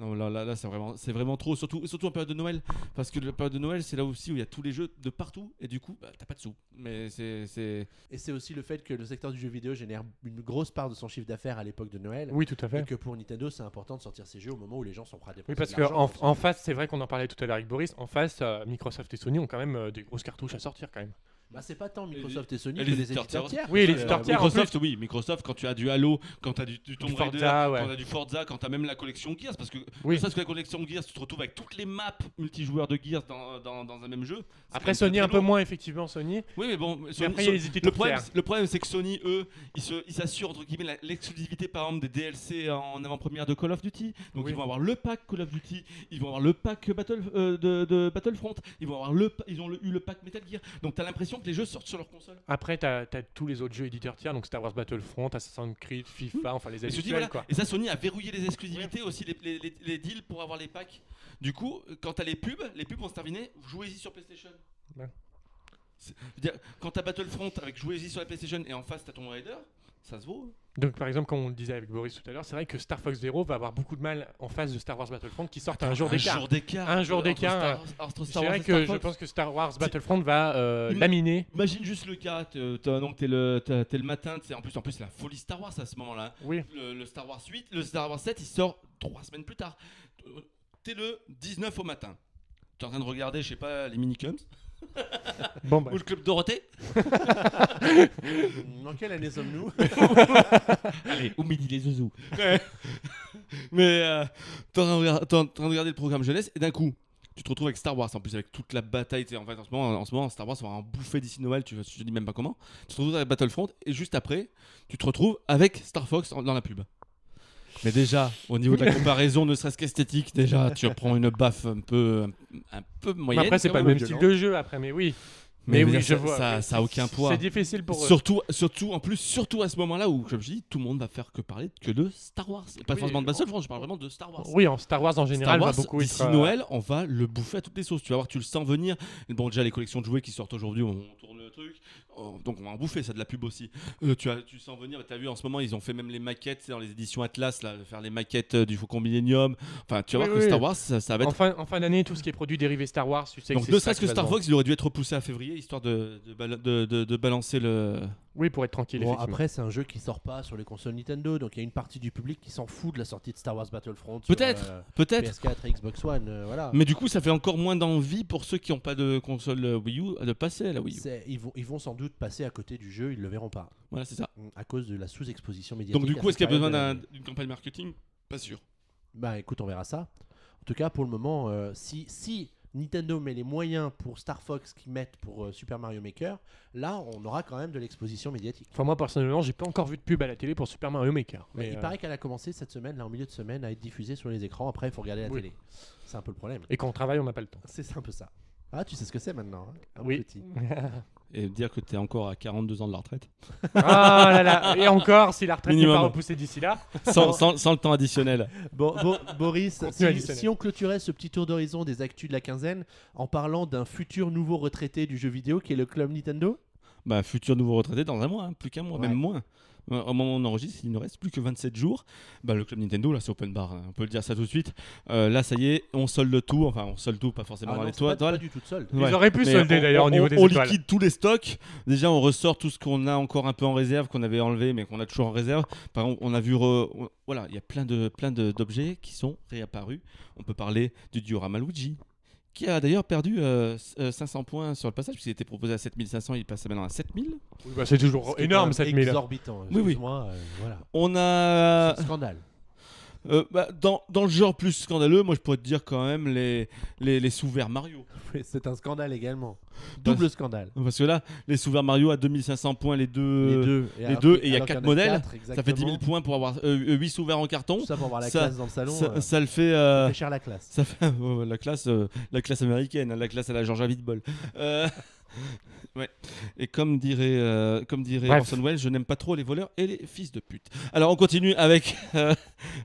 [SPEAKER 2] Non, là, là, là c'est vraiment, c'est vraiment trop. Surtout, surtout en période de Noël. Parce que la période de Noël, c'est là aussi où il y a tous les jeux de partout. Et du coup, bah, t'as pas de sous. Mais c'est. c'est-
[SPEAKER 1] Et c'est aussi le fait que le secteur du jeu vidéo génère une grosse part de son chiffre d'affaires à l'époque de Noël.
[SPEAKER 3] Oui, tout à
[SPEAKER 1] Et
[SPEAKER 3] fait.
[SPEAKER 1] que pour Nintendo, c'est important de sortir ces jeux au moment où les gens sont prêts à dépenser
[SPEAKER 3] Oui, parce qu'en en face, c'est vrai qu'on en parlait tout à l'heure avec Boris, en face, euh, Microsoft et Sony ont quand même euh, des grosses cartouches à sortir quand même.
[SPEAKER 1] Bah, c'est pas tant Microsoft et Sony
[SPEAKER 2] et
[SPEAKER 1] que
[SPEAKER 2] les éditeurs tiers.
[SPEAKER 1] tiers.
[SPEAKER 3] Oui, les
[SPEAKER 1] Euh,
[SPEAKER 3] éditeurs tiers. en
[SPEAKER 2] Microsoft, oui. Microsoft, quand tu as du Halo, quand tu as du, du Tomb
[SPEAKER 3] Du
[SPEAKER 2] Raider,
[SPEAKER 3] Forza, ouais.
[SPEAKER 2] quand tu as du Forza, quand tu as même la collection Gears. Parce que
[SPEAKER 3] Oui.
[SPEAKER 2] serait-ce que la collection Gears, tu te retrouves avec toutes les maps multijoueurs de Gears dans, dans, dans un même jeu.
[SPEAKER 3] Après, Sony un peu moins, effectivement, Sony.
[SPEAKER 2] Oui, mais bon,
[SPEAKER 3] Mais
[SPEAKER 2] Sony-
[SPEAKER 3] après, il y a les
[SPEAKER 2] le
[SPEAKER 3] éditeurs
[SPEAKER 2] problème,
[SPEAKER 3] tiers.
[SPEAKER 2] le problème, c'est que Sony, eux, ils se- ils s'assurent entre guillemets l'exclusivité, par exemple, des DLC en avant-première de Call of Duty. Donc
[SPEAKER 3] Oui.
[SPEAKER 2] ils vont avoir le pack Call of Duty, ils vont avoir le pack Battle euh, de, de Battlefront, ils vont avoir le, ils ont le- eu le pack Metal Gear. Donc t'as l'impression que les jeux sortent sur leur console.
[SPEAKER 3] Après, t'as as tous les autres jeux éditeurs tiers, donc Star Wars Battlefront, Assassin's Creed, FIFA, enfin les habituels
[SPEAKER 2] voilà.
[SPEAKER 3] quoi.
[SPEAKER 2] et ça, Sony a verrouillé les exclusivités, aussi les, les- les- les deals pour avoir les packs. Du coup, quand t'as les pubs, les pubs vont se terminer, jouez-y sur PlayStation.
[SPEAKER 3] Ouais.
[SPEAKER 2] Dire, quand t'as Battlefront avec jouez-y sur la PlayStation et en face t'as Tomb Raider, ça se vaut.
[SPEAKER 3] Donc par exemple, comme on le disait avec Boris tout à l'heure, c'est vrai que Star Fox Zero va avoir beaucoup de mal en face de Star Wars Battlefront qui sortent un jour d'écart.
[SPEAKER 2] jour d'écart.
[SPEAKER 3] Un jour d'écart, dirais
[SPEAKER 2] et Star
[SPEAKER 3] que je pense que Star Wars Battlefront va euh, laminer.
[SPEAKER 2] Imagine juste le cas, t'es- le, le matin, c'est en plus en plus c'est la folie Star Wars à ce moment-là.
[SPEAKER 3] Oui.
[SPEAKER 2] Le, le Star Wars 8, le Star Wars 7, il sort trois semaines plus tard. Euh, T'es le 19 au matin. T'es en train de regarder, je sais pas, les minicums
[SPEAKER 3] Bon bah.
[SPEAKER 2] ou le club Dorothée.
[SPEAKER 1] Dans quelle année sommes-nous
[SPEAKER 2] Allez, au midi les zouzous. Mais euh, t'es en train de regarder- t'es en train de regarder le programme jeunesse et d'un coup, tu te retrouves avec Star Wars en plus avec toute la bataille. En fait, en ce moment, en ce moment Star Wars va en bouffer d'ici Noël. Tu, je te dis même pas comment. Tu te retrouves avec Battlefront et juste après, tu te retrouves avec Star Fox en- dans la pub. Mais déjà, au niveau de la comparaison, ne serait-ce qu'esthétique, déjà, tu reprends une baffe un peu, un, un peu
[SPEAKER 3] Mais
[SPEAKER 2] moyenne.
[SPEAKER 3] après, c'est pas le
[SPEAKER 2] même.
[SPEAKER 3] même style de jeu après, mais oui.
[SPEAKER 2] Mais,
[SPEAKER 3] Mais oui, je
[SPEAKER 2] ça,
[SPEAKER 3] vois.
[SPEAKER 2] Ça, ça a aucun poids.
[SPEAKER 3] C'est difficile pour eux.
[SPEAKER 2] Surtout, surtout, en plus, surtout à ce moment-là où, comme je dis, tout le monde va faire que parler que de Star Wars. Et pas
[SPEAKER 3] Oui,
[SPEAKER 2] forcément de
[SPEAKER 3] on-
[SPEAKER 2] Battlefront, je parle vraiment de Star Wars.
[SPEAKER 3] Oui, en Star Wars en général
[SPEAKER 2] Star Wars,
[SPEAKER 3] va beaucoup
[SPEAKER 2] d'ici
[SPEAKER 3] être. euh,
[SPEAKER 2] Noël, on va le bouffer à toutes les sauces. Tu vas voir, tu le sens venir. Bon, déjà, les collections de jouets qui sortent aujourd'hui, on tourne le truc. Oh, donc, on va en bouffer, ça de la pub aussi. Euh, tu, as, tu sens venir, tu as vu en ce moment, ils ont fait même les maquettes, dans les éditions Atlas, là, faire les maquettes euh, du Faucon Millennium. Enfin, tu vas
[SPEAKER 3] Oui,
[SPEAKER 2] voir que. Star Wars, ça, ça va être
[SPEAKER 3] En fin, en fin d'année, tout ce qui est produit dérivé Star Wars, tu sais
[SPEAKER 2] donc,
[SPEAKER 3] que c'est
[SPEAKER 2] ne
[SPEAKER 3] ça
[SPEAKER 2] serait-ce que Star. Fox, il aurait dû être repoussé à février, histoire de- de- de balancer le.
[SPEAKER 3] Oui, pour être tranquille.
[SPEAKER 1] Bon, après, c'est un jeu qui sort pas sur les consoles Nintendo, donc il y a une partie du public qui s'en fout de la sortie de Star Wars Battlefront. sur,
[SPEAKER 2] Peut-être,
[SPEAKER 1] euh,
[SPEAKER 2] Peut-être.
[SPEAKER 1] PS4 et Xbox One, euh, voilà.
[SPEAKER 2] Mais du coup, ça fait encore moins d'envie pour ceux qui n'ont pas de console euh, Wii U de passer à la Wii U.
[SPEAKER 1] Ils vont, ils vont sans doute passer à côté du jeu, ils le verront pas,
[SPEAKER 2] Voilà, c'est ça.
[SPEAKER 1] mm, à cause de la sous-exposition médiatique.
[SPEAKER 2] Donc, du coup, est-ce qu'il y a besoin d'une campagne marketing? Pas sûr.
[SPEAKER 1] Bah écoute, on verra ça. En tout cas, pour le moment, euh, si, si Nintendo met les moyens pour Star Fox qu'ils mettent pour euh, Super Mario Maker, là, on aura quand même de l'exposition médiatique.
[SPEAKER 3] Enfin, moi personnellement, j'ai pas encore vu de pub à la télé pour Super Mario Maker.
[SPEAKER 1] Mais
[SPEAKER 3] Mais,
[SPEAKER 1] il
[SPEAKER 3] euh,
[SPEAKER 1] paraît qu'elle a commencé cette semaine, là, en milieu de semaine, à être diffusée sur les écrans. Après, il faut regarder la
[SPEAKER 3] Oui.
[SPEAKER 1] télé. C'est un peu le problème.
[SPEAKER 3] Et quand on travaille, on n'a pas le temps.
[SPEAKER 1] C'est un peu ça. Ah, tu sais ce que c'est maintenant hein, un
[SPEAKER 3] Oui.
[SPEAKER 1] petit.
[SPEAKER 2] Et dire que tu es encore à 42 ans de la retraite.
[SPEAKER 3] ah là là Et encore, si la retraite n'est pas repoussée d'ici là.
[SPEAKER 2] sans, sans- sans le temps additionnel.
[SPEAKER 1] Bon, bon, Boris, si,
[SPEAKER 3] additionnel.
[SPEAKER 1] si on clôturait ce petit tour d'horizon des actus de la quinzaine en parlant d'un futur nouveau retraité du jeu vidéo qui est le club Nintendo?
[SPEAKER 2] Bah, futur nouveau retraité dans un mois, hein, plus qu'un mois,
[SPEAKER 1] Ouais.
[SPEAKER 2] même moins. Euh, Au moment où on enregistre, il ne reste plus que 27 jours. Bah, le club Nintendo, là, c'est open bar. hein, On peut le dire ça tout de suite. Euh, là, ça y est, on solde tout. Enfin, on solde tout, pas forcément
[SPEAKER 1] Ah
[SPEAKER 2] dans
[SPEAKER 1] non,
[SPEAKER 2] les toits.
[SPEAKER 1] pas, pas du tout de solde.
[SPEAKER 3] Ils auraient pu
[SPEAKER 2] Mais
[SPEAKER 3] solder d'ailleurs
[SPEAKER 2] on-
[SPEAKER 3] au niveau
[SPEAKER 2] on-
[SPEAKER 3] des
[SPEAKER 2] On
[SPEAKER 3] étoiles.
[SPEAKER 2] liquide tous les stocks. Déjà, on ressort tout ce qu'on a encore un peu en réserve, qu'on avait enlevé, mais qu'on a toujours en réserve. Par exemple, on a vu. re- Voilà, il y a plein de plein de- d'objets qui sont réapparus. On peut parler du diorama Luigi, qui a d'ailleurs perdu euh, s- euh, 500 points sur le passage, puisqu'il était proposé à 7500, il passe maintenant à 7000.
[SPEAKER 3] Oui, bah, c'est toujours énorme
[SPEAKER 1] quand
[SPEAKER 3] cette
[SPEAKER 1] même
[SPEAKER 3] mille.
[SPEAKER 1] Exorbitant.
[SPEAKER 2] Oui, oui.
[SPEAKER 1] Euh, voilà.
[SPEAKER 2] On a.
[SPEAKER 1] C'est un scandale.
[SPEAKER 2] Euh, bah, dans, dans le genre plus scandaleux, moi je pourrais te dire quand même les, les, les sous-verts Mario.
[SPEAKER 1] C'est un scandale également. Double scandale.
[SPEAKER 2] Parce que là, les sous-verts Mario à 2500 points, les deux.
[SPEAKER 1] les deux.
[SPEAKER 2] les
[SPEAKER 1] alors
[SPEAKER 2] deux,
[SPEAKER 1] que-
[SPEAKER 2] et il y a
[SPEAKER 1] alors qu'il
[SPEAKER 2] quatre
[SPEAKER 1] en
[SPEAKER 2] modèles.
[SPEAKER 1] quatre,
[SPEAKER 2] Ça fait 10
[SPEAKER 1] exactement.
[SPEAKER 2] 000 points pour avoir 8 sous-verts en carton.
[SPEAKER 1] Tout ça pour avoir la
[SPEAKER 2] Ça-
[SPEAKER 1] classe dans le salon.
[SPEAKER 2] Ça,
[SPEAKER 1] euh,
[SPEAKER 2] ça le fait. euh,
[SPEAKER 1] ça fait cher la classe.
[SPEAKER 2] Ça fait la classe, euh, la classe américaine, hein, la classe à la Georgia Vidbol. Euh, ouais. Et comme dirait, euh, comme dirait
[SPEAKER 3] Bref.
[SPEAKER 2] Orson Welles, je n'aime pas trop les voleurs et les fils de pute. Alors on continue avec, euh,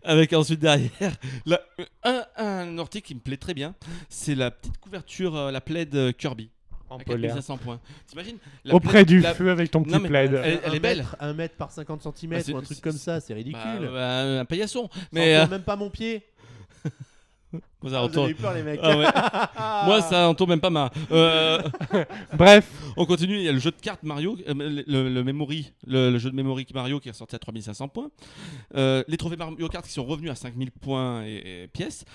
[SPEAKER 2] avec ensuite derrière la- un, un article qui me plaît très bien. C'est la petite couverture, euh, la plaid euh, Kirby.
[SPEAKER 3] En
[SPEAKER 2] À
[SPEAKER 3] polaire.
[SPEAKER 2] 4500 points. T'imagines
[SPEAKER 3] Auprès
[SPEAKER 2] plaid-
[SPEAKER 3] du
[SPEAKER 2] la-
[SPEAKER 3] feu avec ton petit
[SPEAKER 2] Non, mais-
[SPEAKER 3] plaid.
[SPEAKER 2] Elle- est belle.
[SPEAKER 1] mètre- Un mètre par 50 cm
[SPEAKER 2] Bah,
[SPEAKER 1] ou un truc comme ça, c'est ridicule.
[SPEAKER 2] Bah, bah, un paillasson.
[SPEAKER 1] Mais
[SPEAKER 2] euh,
[SPEAKER 1] même pas mon pied.
[SPEAKER 2] Moi, ça
[SPEAKER 1] Ah, vous
[SPEAKER 2] entoure-
[SPEAKER 1] avez eu peur les mecs.
[SPEAKER 2] Ah ouais. Moi, ça entoure même pas ma. Euh,
[SPEAKER 3] Bref,
[SPEAKER 2] On continue, il y a le jeu de cartes Mario, euh, le, le- le Memory, le, le jeu de Memory Mario qui est ressorti à 3500 points. Euh, les trophées Mario Kart qui sont revenus à 5000 points et, et pièces.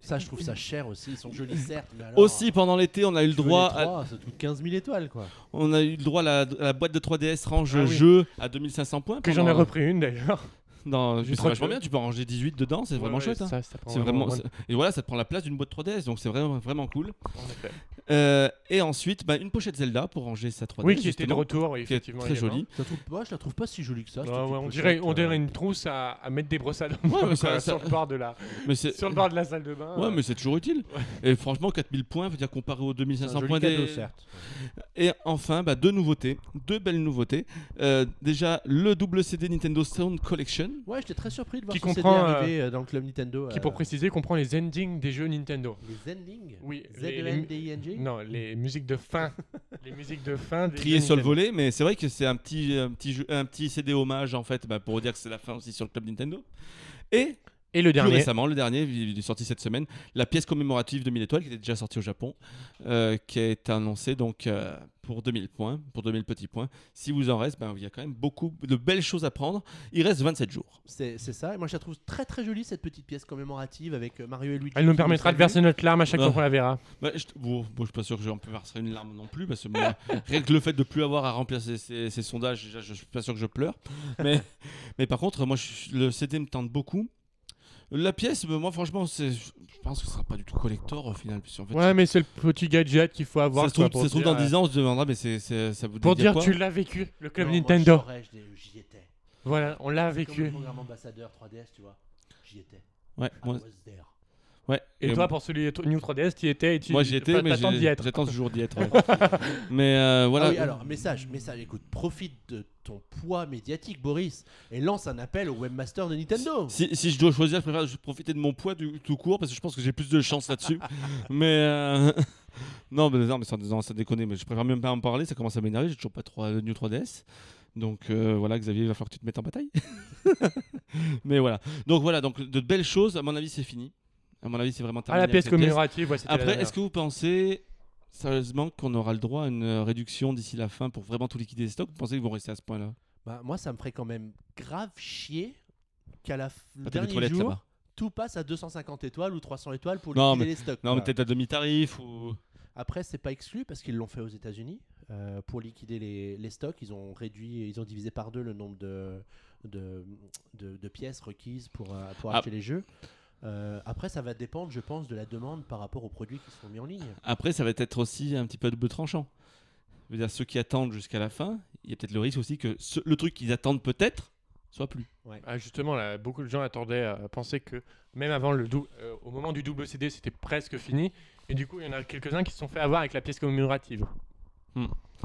[SPEAKER 1] Ça, je trouve ça cher aussi. Ils sont jolis, certes. Mais alors,
[SPEAKER 2] Aussi, pendant l'été, on a eu le droit,
[SPEAKER 1] les
[SPEAKER 2] à,
[SPEAKER 1] trois, ça coûte 15 000 étoiles quoi.
[SPEAKER 2] on a eu le droit à la, à la boîte de 3DS range
[SPEAKER 3] Ah oui.
[SPEAKER 2] jeu à 2500 points.
[SPEAKER 3] que j'en ai repris une d'ailleurs.
[SPEAKER 2] Dans-
[SPEAKER 3] Du
[SPEAKER 2] C'est vachement bien, tu peux en ranger 18 dedans, c'est vraiment
[SPEAKER 3] Ouais,
[SPEAKER 2] chouette. hein.
[SPEAKER 3] ça, ça
[SPEAKER 2] C'est vraiment, et voilà, ça te prend la place d'une boîte 3DS, donc c'est vraiment, vraiment cool.
[SPEAKER 3] en effet.
[SPEAKER 2] Euh, et ensuite, bah, une pochette Zelda pour ranger sa 3DS.
[SPEAKER 3] Oui, qui était de retour, oui,
[SPEAKER 2] qui est
[SPEAKER 3] effectivement.
[SPEAKER 2] très jolie.
[SPEAKER 1] Je la trouve, moi, je la trouve pas si jolie que ça.
[SPEAKER 3] Ouais, on,
[SPEAKER 1] pochette,
[SPEAKER 3] dirait, on dirait
[SPEAKER 1] euh,
[SPEAKER 3] une trousse à, à mettre des brosses à dents
[SPEAKER 2] Ouais, mais ça-
[SPEAKER 3] sur, le bord de la,
[SPEAKER 2] Mais c'est
[SPEAKER 3] sur le bord de la salle de bain.
[SPEAKER 2] Ouais, mais c'est toujours utile. Et franchement, 4000 points, veut dire comparé aux
[SPEAKER 1] c'est un
[SPEAKER 2] 2500
[SPEAKER 1] joli
[SPEAKER 2] points
[SPEAKER 1] cadeau,
[SPEAKER 2] des.
[SPEAKER 1] certes.
[SPEAKER 2] Et enfin, bah, deux nouveautés, deux belles nouveautés. Euh, déjà, le double CD Nintendo Sound Collection.
[SPEAKER 1] Ouais, j'étais très surpris de voir
[SPEAKER 3] Qui
[SPEAKER 1] ce CD
[SPEAKER 3] comprend,
[SPEAKER 1] arriver euh, dans le club Nintendo.
[SPEAKER 3] Qui,
[SPEAKER 1] euh,
[SPEAKER 3] pour préciser, comprend les endings des jeux Nintendo.
[SPEAKER 1] Les endings
[SPEAKER 3] Oui,
[SPEAKER 1] z
[SPEAKER 3] Non, les musiques de fin. les musiques de fin. Nintendo.
[SPEAKER 2] volet, mais c'est vrai que c'est un petit, un, petit jeu- un petit CD hommage en fait, bah, pour dire que c'est la fin aussi sur le club Nintendo. Et
[SPEAKER 3] Et le
[SPEAKER 2] plus
[SPEAKER 3] dernier.
[SPEAKER 2] récemment, le dernier, il est sorti cette semaine, la pièce commémorative de 1000 étoiles qui était déjà sortie au Japon, euh, qui a été annoncée donc euh, pour 2000 points, pour 2000 petits points. Si vous en reste, ben, il y a quand même beaucoup de belles choses à prendre. Il reste 27 jours.
[SPEAKER 1] C'est c'est ça. Et moi, je la trouve très très jolie cette petite pièce commémorative avec euh, Mario et Luigi.
[SPEAKER 3] Elle nous permettra de verser notre larme à chaque fois qu'on la verra.
[SPEAKER 2] Bah, je, bon, bon, je suis pas sûr que j'en peux verser une larme non plus parce que moi, rien que le fait de plus avoir à remplir ces, ces- ces sondages, déjà, je, je suis pas sûr que je pleure. Mais, mais par contre, moi, je- le CD me tente beaucoup. La pièce, bah, moi, franchement, c'est, je pense que ce sera pas du tout collector au final. puisqu'en fait,
[SPEAKER 3] Ouais, mais c'est le petit gadget qu'il faut avoir.
[SPEAKER 2] ça se trouve,
[SPEAKER 3] quoi,
[SPEAKER 2] ça se trouve
[SPEAKER 3] dire,
[SPEAKER 2] dans
[SPEAKER 3] euh,
[SPEAKER 2] 10 ans, on se demandera, mais c'est, c'est- ça vous
[SPEAKER 3] Pour dire
[SPEAKER 2] quoi
[SPEAKER 3] tu l'as vécu, le club
[SPEAKER 1] Non, moi,
[SPEAKER 3] Nintendo.
[SPEAKER 1] l'ai- J'y étais.
[SPEAKER 3] Voilà, on l'a
[SPEAKER 1] Comme le
[SPEAKER 3] vécu.
[SPEAKER 1] programme ambassadeur 3DS, tu vois. J'y étais.
[SPEAKER 2] Ouais,
[SPEAKER 1] I
[SPEAKER 2] moi,
[SPEAKER 1] was there.
[SPEAKER 2] Ouais.
[SPEAKER 3] Et toi, pour celui de New 3DS, tu y étais et tu
[SPEAKER 2] moi j'y étais, mais j'attends toujours d'y être. ouais. mais euh, voilà.
[SPEAKER 1] Ah oui, alors, message, message, écoute, profite de ton poids médiatique, Boris, et lance un appel au webmaster de Nintendo.
[SPEAKER 2] Si, si je dois choisir, je préfère profiter de mon poids du, tout court parce que je pense que j'ai plus de chance là-dessus. mais euh, non, mais non, mais sans, non, ça déconne. Mais je préfère même pas en parler. Ça commence à m'énerver. J'ai toujours pas 3, New 3DS. Donc euh, voilà, Xavier, il va falloir que tu te mettes en bataille. mais voilà. Donc voilà, donc de belles choses. À mon avis, c'est fini. À mon avis, c'est vraiment
[SPEAKER 3] Ah,
[SPEAKER 2] terminé.
[SPEAKER 3] la
[SPEAKER 2] avec
[SPEAKER 3] pièce commémorative, ouais, la
[SPEAKER 2] Après, est-ce que vous pensez sérieusement qu'on aura le droit à une euh, réduction d'ici la fin pour vraiment tout liquider les stocks? Vous pensez qu'ils vont rester à ce point-là?
[SPEAKER 1] Bah, moi, ça me ferait quand même grave chier qu'à la f- le
[SPEAKER 2] Ah,
[SPEAKER 1] dernier jour, tout passe à 250 étoiles ou 300 étoiles pour
[SPEAKER 2] Non,
[SPEAKER 1] liquider les stocks.
[SPEAKER 2] Non, mais peut-être à demi-tarif ou.
[SPEAKER 1] Après, c'est pas exclu parce qu'ils l'ont fait aux États-Unis euh, pour liquider les, les stocks. Ils ont réduit, ils ont divisé par deux le nombre de, de, de- de pièces requises pour, euh, pour
[SPEAKER 2] Ah.
[SPEAKER 1] acheter les jeux. Euh, après, ça va dépendre, je pense, de la demande par rapport aux produits qui seront mis en ligne.
[SPEAKER 2] Après, ça va être aussi un petit peu à double tranchant. Je veux dire, ceux qui attendent jusqu'à la fin, il y a peut-être le risque aussi que ce- le truc qu'ils attendent peut-être soit plus.
[SPEAKER 3] Ah, justement, là, beaucoup de gens attendaient à penser que même avant le euh, au moment du double CD, c'était presque fini. Et du coup, il y en a quelques-uns qui se sont fait avoir avec la pièce commémorative.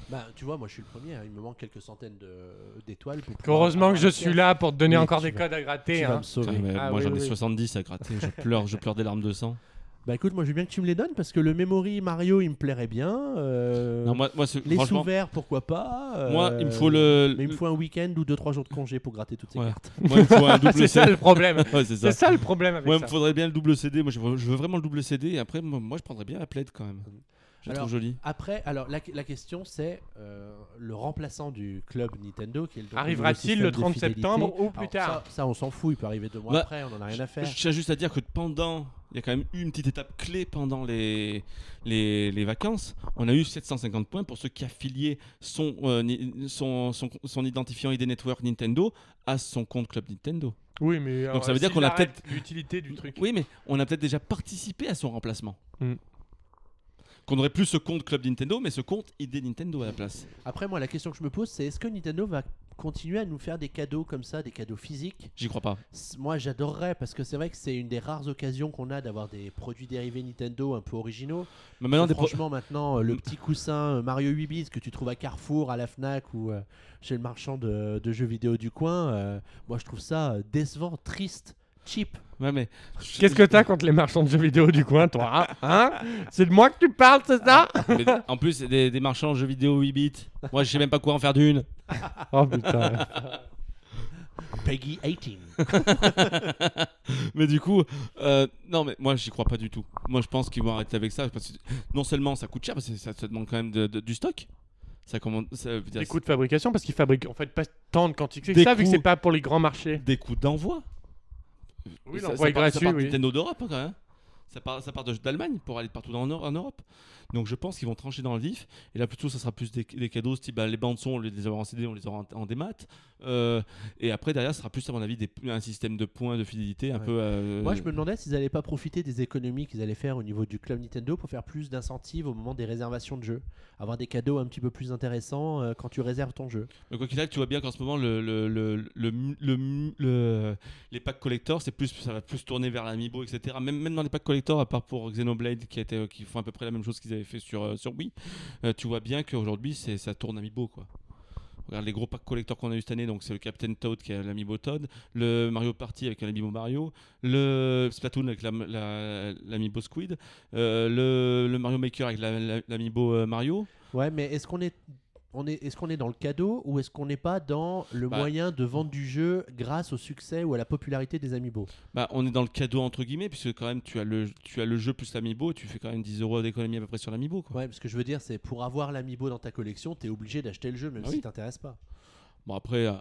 [SPEAKER 1] Bah, tu vois, moi, je suis le premier. hein, il me manque quelques centaines de- d'étoiles. pour pouvoir
[SPEAKER 3] Heureusement que je suis là pour te donner encore
[SPEAKER 1] tu
[SPEAKER 3] des
[SPEAKER 1] vas-
[SPEAKER 3] codes à gratter.
[SPEAKER 1] Tu vas
[SPEAKER 3] hein.
[SPEAKER 1] me sauver.
[SPEAKER 2] Ouais,
[SPEAKER 3] Ah
[SPEAKER 2] moi,
[SPEAKER 3] oui,
[SPEAKER 2] j'en ai
[SPEAKER 3] oui.
[SPEAKER 2] 70 à gratter. Je pleure, je pleure des larmes de sang.
[SPEAKER 1] Bah écoute, moi je veux bien que tu me les donnes parce que le Memory Mario il me plairait bien. euh,
[SPEAKER 2] Non, moi, moi c'est-
[SPEAKER 1] les
[SPEAKER 2] franchement,
[SPEAKER 1] sous-verts pourquoi pas.
[SPEAKER 2] moi, il me
[SPEAKER 1] euh,
[SPEAKER 2] faut le.
[SPEAKER 1] Mais il me faut un week-end ou 2-3 jours de congé pour gratter toutes ces
[SPEAKER 2] Ouais.
[SPEAKER 1] cartes.
[SPEAKER 2] Moi, il me faut un double
[SPEAKER 3] C'est ça
[SPEAKER 2] CD.
[SPEAKER 3] le problème.
[SPEAKER 2] Ouais, c'est ça.
[SPEAKER 3] C'est ça le problème avec
[SPEAKER 2] Moi, il
[SPEAKER 3] ça.
[SPEAKER 2] me faudrait bien le double CD. Moi, je veux, je veux vraiment le double CD. Et après, moi, moi, je prendrais bien la plaid quand même. Je
[SPEAKER 1] Alors,
[SPEAKER 2] trouve jolie.
[SPEAKER 1] Après, alors la, la question c'est euh, le remplaçant du club Nintendo qui est le
[SPEAKER 3] Arrivera-t-il le
[SPEAKER 1] système
[SPEAKER 3] 30
[SPEAKER 1] de fidélité.
[SPEAKER 3] septembre ou plus
[SPEAKER 1] Alors,
[SPEAKER 3] tard
[SPEAKER 1] ça, ça, on s'en fout, il peut arriver deux mois
[SPEAKER 2] Bah,
[SPEAKER 1] après, on en a rien à faire.
[SPEAKER 2] Je tiens juste à dire que pendant, il y a quand même eu une petite étape clé pendant les, les, les vacances. On a eu 750 points pour ceux qui affiliaient son, euh, ni- son, son, son identifiant ID Network Nintendo à son compte Club Nintendo.
[SPEAKER 3] Oui, mais
[SPEAKER 2] Donc ça veut dire qu'on a
[SPEAKER 3] arrête l'utilité du truc.
[SPEAKER 2] Oui, mais on a peut-être déjà participé à son remplacement.
[SPEAKER 3] Mm.
[SPEAKER 2] Qu'on aurait plus ce compte Club Nintendo, mais ce compte ID Nintendo à la place.
[SPEAKER 1] Après, moi, la question que je me pose, c'est est-ce que Nintendo va continuer à nous faire des cadeaux comme ça, des cadeaux physiques?
[SPEAKER 2] J'y crois pas.
[SPEAKER 1] Moi, j'adorerais parce que c'est vrai que c'est une des rares occasions qu'on a d'avoir des produits dérivés Nintendo un peu originaux.
[SPEAKER 2] Mais maintenant, des
[SPEAKER 1] Franchement, maintenant, le petit coussin euh, Mario 8 bits que tu trouves à Carrefour, à la Fnac ou euh, chez le marchand de, de jeux vidéo du coin, euh, moi, je trouve ça décevant, triste, cheap.
[SPEAKER 2] Ouais, mais
[SPEAKER 3] Qu'est-ce que t'as contre les marchands de jeux vidéo du coin, toi Hein, Hein? C'est de moi que tu parles, c'est ça?
[SPEAKER 2] Mais en plus, c'est des, des marchands de jeux vidéo 8 bits. Moi, je sais même pas quoi en faire d'une.
[SPEAKER 3] Oh putain.
[SPEAKER 1] Peggy 18.
[SPEAKER 2] mais du coup, euh, non, mais moi, j'y crois pas du tout. Moi, je pense qu'ils vont arrêter avec ça. Parce que non seulement ça coûte cher, parce que ça, ça demande quand même de- de- du stock. Ça commande, ça veut dire
[SPEAKER 3] Des coûts de fabrication parce qu'ils fabriquent en fait pas tant de quantité que
[SPEAKER 2] Des
[SPEAKER 3] ça vu que c'est pas pour les grands marchés.
[SPEAKER 2] des coûts d'envoi.
[SPEAKER 3] Oui,
[SPEAKER 2] Ça- ça
[SPEAKER 3] est
[SPEAKER 2] part- ça
[SPEAKER 3] gratuit,
[SPEAKER 2] part
[SPEAKER 3] oui.
[SPEAKER 2] Nintendo d'Europe, hein, quand même. Ça part, ça part d'Allemagne pour aller partout dans, en Europe. Donc je pense qu'ils vont trancher dans le vif. Et là, plutôt, ça sera plus des, des cadeaux, type bah, les bandes son, on les aura en CD, on les aura en, en démat. Euh, et après, derrière, ce sera plus, à mon avis, des- un système de points de fidélité un
[SPEAKER 1] Ouais.
[SPEAKER 2] peu. euh,
[SPEAKER 1] Moi, je me demandais s'ils allaient pas profiter des économies qu'ils allaient faire au niveau du club Nintendo pour faire plus d'incentives au moment des réservations de jeux. Avoir des cadeaux un petit peu plus intéressants euh, quand tu réserves ton jeu.
[SPEAKER 2] Mais quoi qu'il arrive, tu vois bien qu'en ce moment, le, le, le, le, le- le- les packs collector, c'est plus, ça va plus tourner vers l'amiibo, etc. Même, même dans les packs collector, à part pour Xenoblade, qui, qui font à peu près la même chose qu'ils avaient fait sur, sur Wii, tu vois bien qu'aujourd'hui, ça tourne amiibo, quoi. Regarde les gros packs collector qu'on a eu cette année, donc c'est le Captain Toad qui a l'amiibo Toad, le Mario Party avec l'amiibo Mario, le Splatoon avec la- la- l'amiibo Squid, euh, le, Mario Maker avec la- la- l'amiibo euh, Mario.
[SPEAKER 1] Ouais, mais est-ce qu'on est, on est, est-ce qu'on est dans le cadeau ou est-ce qu'on n'est pas dans le
[SPEAKER 2] Bah.
[SPEAKER 1] moyen de vendre du jeu grâce au succès ou à la popularité des amiibo
[SPEAKER 2] Bah, on est dans le cadeau entre guillemets, puisque quand même tu as le, tu as le jeu plus l'amiibo, tu fais quand même 10 euros d'économie à peu près sur l'amiibo. quoi.
[SPEAKER 1] Ouais, parce que je veux dire, c'est pour avoir l'amiibo dans ta collection, t'es obligé d'acheter le jeu même
[SPEAKER 2] Ah
[SPEAKER 1] si
[SPEAKER 2] oui.
[SPEAKER 1] t'intéresse pas.
[SPEAKER 2] Bon, après, euh,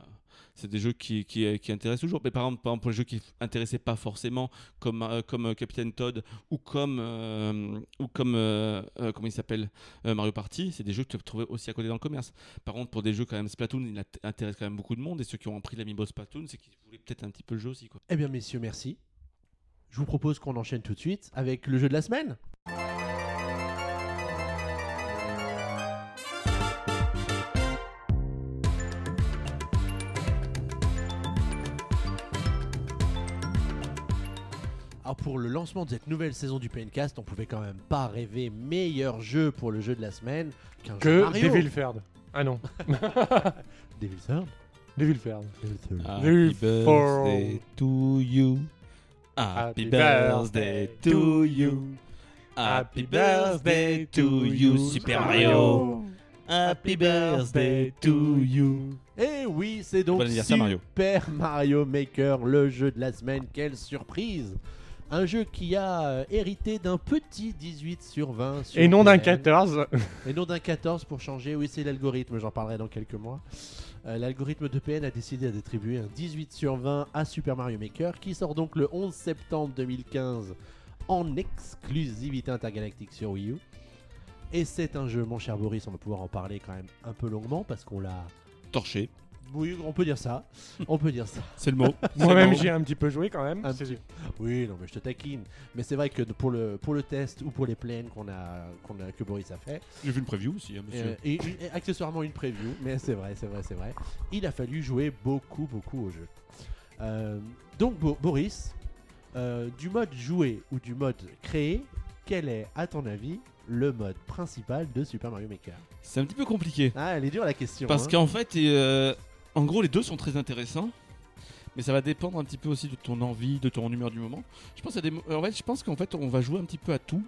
[SPEAKER 2] c'est des jeux qui, qui, qui intéressent toujours. Mais par exemple, par exemple, pour les jeux qui intéressaient pas forcément, comme, euh, comme euh, Captain Todd ou comme, euh, ou comme euh, euh, comment il s'appelle euh, Mario Party, c'est des jeux que tu peux trouver aussi à côté dans le commerce. Par contre, pour des jeux quand même Splatoon, il int- intéresse quand même beaucoup de monde. Et ceux qui ont pris l'amiibo Splatoon, c'est qu'ils voulaient peut-être un petit peu le jeu aussi. Quoi.
[SPEAKER 1] Eh bien, messieurs, merci. Je vous propose qu'on enchaîne tout de suite avec le jeu de la semaine. Alors pour le lancement de cette nouvelle saison du PNcast, on pouvait quand même pas rêver meilleur jeu pour le jeu de la semaine qu'un jeu
[SPEAKER 3] Que
[SPEAKER 1] Mario.
[SPEAKER 3] Devil Ferd. Ah non,
[SPEAKER 1] Devil Third.
[SPEAKER 3] Devil Ferd.
[SPEAKER 1] Devil Third.
[SPEAKER 3] Happy birthday
[SPEAKER 2] to you.
[SPEAKER 3] Happy birthday to you.
[SPEAKER 2] Happy birthday to you, Super Mario. Happy birthday to you.
[SPEAKER 1] Et oui, c'est donc
[SPEAKER 2] Bon anniversaire, Mario.
[SPEAKER 1] Super Mario Maker, le jeu de la semaine. Quelle surprise Un jeu qui a euh, hérité d'un petit 18 sur 20. sur
[SPEAKER 3] Et non d'un
[SPEAKER 1] PN.
[SPEAKER 3] 14.
[SPEAKER 1] Et non d'un 14 pour changer. Oui, c'est l'algorithme, j'en parlerai dans quelques mois. Euh, l'algorithme de PN a décidé d'attribuer un 18 sur 20 à Super Mario Maker, qui sort donc le 11 septembre 2015 en exclusivité intergalactique sur Wii U. Et c'est un jeu, mon cher Boris, on va pouvoir en parler quand même un peu longuement parce qu'on l'a.
[SPEAKER 2] Torché,
[SPEAKER 1] Oui, on peut dire ça. On peut dire ça.
[SPEAKER 2] c'est le mot.
[SPEAKER 3] Moi-même,
[SPEAKER 2] C'est le
[SPEAKER 3] j'y ai un petit peu joué quand même.
[SPEAKER 1] Petit- Oui, non, mais je te taquine. Mais c'est vrai que pour le, pour le test ou pour les plaines qu'on a, qu'on a, que Boris a fait,
[SPEAKER 2] J'ai vu une preview aussi, hein, monsieur.
[SPEAKER 1] Euh, et, accessoirement une preview, mais c'est vrai, c'est vrai, c'est vrai. Il a fallu jouer beaucoup, beaucoup au jeu. Euh, donc Bo- Boris, euh, du mode jouer ou du mode créer, quel est, à ton avis, le mode principal de Super Mario Maker?
[SPEAKER 2] C'est un petit peu compliqué.
[SPEAKER 1] Ah, elle est dure la question.
[SPEAKER 2] Parce
[SPEAKER 1] hein.
[SPEAKER 2] qu'en fait, euh, en gros, les deux sont très intéressants. Mais ça va dépendre un petit peu aussi de ton envie, de ton humeur du moment. Je pense, à mo- en je pense qu'en fait, on va jouer un petit peu à tout.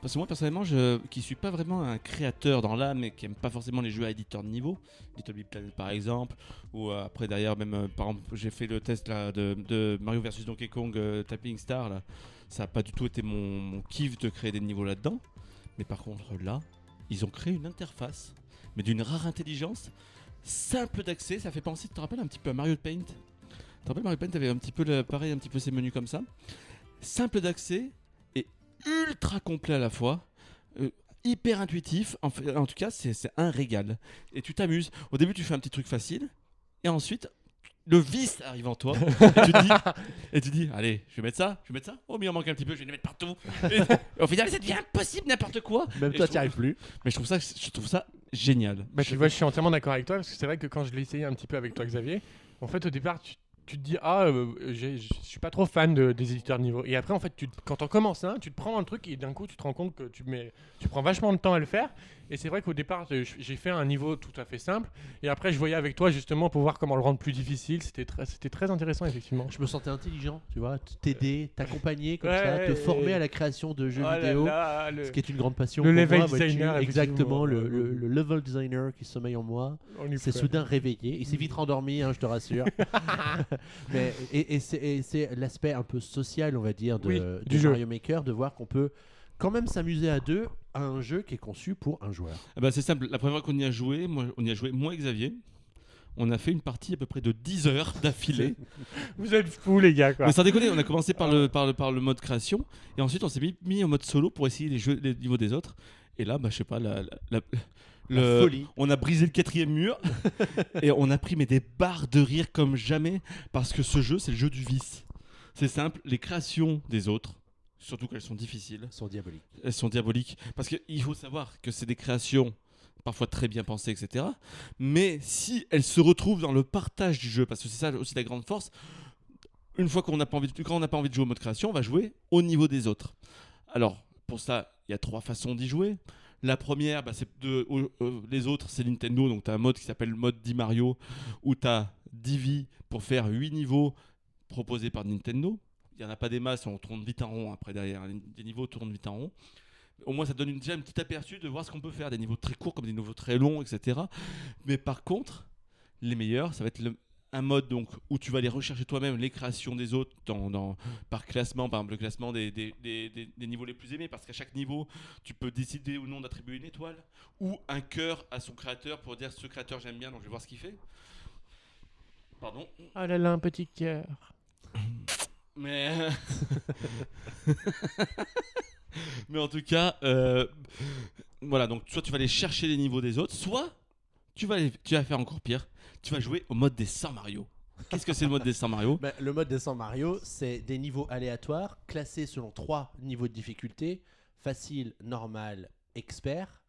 [SPEAKER 2] Parce que moi, personnellement, je, qui suis pas vraiment un créateur dans l'âme et qui aime pas forcément les jeux à éditeur de niveau, Little Big Planet par exemple, ou euh, après derrière même, euh, par exemple, j'ai fait le test de, Mario vs Donkey Kong euh, Tapping Star, ça a pas du tout été mon, mon kiff de créer des niveaux là-dedans. Mais par contre, là, ils ont créé une interface, mais d'une rare intelligence, simple d'accès. Ça fait penser, tu te rappelles un petit peu à Mario Paint? Tu te rappelles Mario Paint avait un petit peu le- pareil, un petit peu ses menus comme ça. Simple d'accès et ultra complet à la fois. Euh, hyper intuitif. En, fait- en tout cas, c'est un régal. Et tu t'amuses. Au début, tu fais un petit truc facile. Et ensuite, le vice arrive en toi. et, tu dis, et tu dis, allez, je vais mettre ça, je vais mettre ça. Oh, mais il en manque un petit peu, je vais les mettre partout. Et au final, ça devient impossible, n'importe quoi.
[SPEAKER 1] Même
[SPEAKER 2] Et
[SPEAKER 1] toi,
[SPEAKER 2] je
[SPEAKER 1] t'y arrives plus.
[SPEAKER 2] Mais je trouve ça, je trouve ça génial.
[SPEAKER 3] Bah, tu vois, je suis entièrement d'accord avec toi parce que c'est vrai que quand je l'ai essayé un petit peu avec toi, Xavier, en fait, au départ, tu, tu te dis ah, euh, je suis pas trop fan de- des éditeurs de niveau. Et après, en fait, tu, quand on commence un, tu te prends le truc et d'un coup, tu te rends compte que tu mets, tu prends vachement de temps à le faire. Et c'est vrai qu'au départ, euh, j'ai fait un niveau tout à fait simple. Et après, je voyais avec toi justement pour voir comment le rendre plus difficile. C'était très, c'était très intéressant effectivement.
[SPEAKER 1] Je me sentais intelligent, tu vois, t'aider, t'accompagner comme
[SPEAKER 3] Ouais,
[SPEAKER 1] ça, te former à la création de jeux
[SPEAKER 3] Oh
[SPEAKER 1] vidéo.
[SPEAKER 3] là, le-
[SPEAKER 1] Ce qui est une grande passion.
[SPEAKER 3] Le
[SPEAKER 1] pour
[SPEAKER 3] level
[SPEAKER 1] moi,
[SPEAKER 3] designer,
[SPEAKER 1] exactement, le, le- le level designer qui sommeille en moi. C'est soudain réveillé. Il s'est vite rendormi, hein, je te rassure. Mais, et et c'est- l'aspect un peu social, on va dire, de,
[SPEAKER 3] Oui,
[SPEAKER 1] de
[SPEAKER 3] du jeu.
[SPEAKER 1] Mario Maker, de voir qu'on peut quand même s'amuser à deux à un jeu qui est conçu pour un joueur.
[SPEAKER 2] Ah bah, c'est simple, la première fois qu'on y a joué, moi, on y a joué moi et Xavier. On a fait une partie à peu près de 10 heures d'affilée.
[SPEAKER 3] Vous êtes fous, les gars, quoi.
[SPEAKER 2] Mais sans déconner, on a commencé par le, par le, par le mode création et ensuite on s'est mis, mis en mode solo pour essayer les, jeux, les niveaux des autres. Et là, bah, je sais pas, la, la- la-
[SPEAKER 1] La
[SPEAKER 2] le-
[SPEAKER 1] folie.
[SPEAKER 2] on a brisé le quatrième mur et on a pris mais des barres de rire comme jamais parce que ce jeu, c'est le jeu du vice. C'est simple, les créations des autres, surtout qu'elles sont difficiles,
[SPEAKER 1] sont diaboliques.
[SPEAKER 2] elles sont diaboliques. Parce qu'il faut savoir que c'est des créations parfois très bien pensées, etc. Mais si elles se retrouvent dans le partage du jeu, parce que c'est ça aussi la grande force, une fois qu'on n'a pas envie de, quand on n'a pas envie de jouer au mode création, on va jouer au niveau des autres. Alors, pour ça, il y a trois façons d'y jouer. La première, bah, les autres, c'est Nintendo. Donc, tu as un mode qui s'appelle le mode 10 Mario, où tu as 10 vies pour faire 8 niveaux proposés par Nintendo. Il n'y en a pas des masses, on tourne vite en rond après derrière. Les niveaux tournent vite en rond. Au moins, ça donne déjà un petit aperçu de voir ce qu'on peut faire. Des niveaux très courts comme des niveaux très longs, etc. Mais par contre, les meilleurs, ça va être le- un mode donc, où tu vas aller rechercher toi-même les créations des autres dans, dans- par classement, par exemple le classement des, des- des- niveaux les plus aimés, parce qu'à chaque niveau, tu peux décider ou non d'attribuer une étoile ou un cœur à son créateur pour dire ce créateur j'aime bien, donc je vais voir ce qu'il fait. Pardon.
[SPEAKER 3] Oh là là, un petit cœur.
[SPEAKER 2] Mais. Mais en tout cas, euh, voilà, donc soit tu vas aller chercher les niveaux des autres, soit tu vas, aller- tu vas faire encore pire, tu vas jouer au mode des 100 Mario. Qu'est-ce que c'est le mode des 100 Mario
[SPEAKER 1] Bah, le mode des 100 Mario, c'est des niveaux aléatoires classés selon trois niveaux de difficulté facile, normal, expert.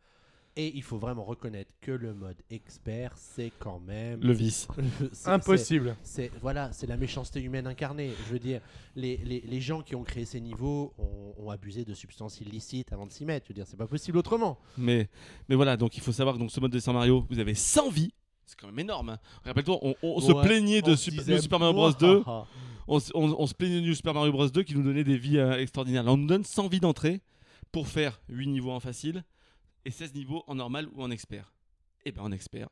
[SPEAKER 1] Et il faut vraiment reconnaître que le mode expert, c'est quand même.
[SPEAKER 2] Le vice.
[SPEAKER 3] Impossible.
[SPEAKER 1] C'est voilà, c'est la méchanceté humaine incarnée. Je veux dire, les, les, les gens qui ont créé ces niveaux ont, ont abusé de substances illicites avant de s'y mettre. Je veux dire, c'est pas possible autrement.
[SPEAKER 2] Mais, mais voilà, donc il faut savoir que donc, ce mode des 100 Mario, vous avez 100 vies. C'est quand même énorme. hein. Rappelle-toi, on, on se plaignait de Super,
[SPEAKER 1] disait,
[SPEAKER 2] de Super Mario Bros 2.
[SPEAKER 1] Ouah,
[SPEAKER 2] On, s- on- on se plaignait du Super Mario Bros 2 qui nous donnait des vies euh, extraordinaires. Là, on nous donne 100 vies d'entrée pour faire 8 niveaux en facile et 16 niveaux en normal ou en expert. Et ben en expert,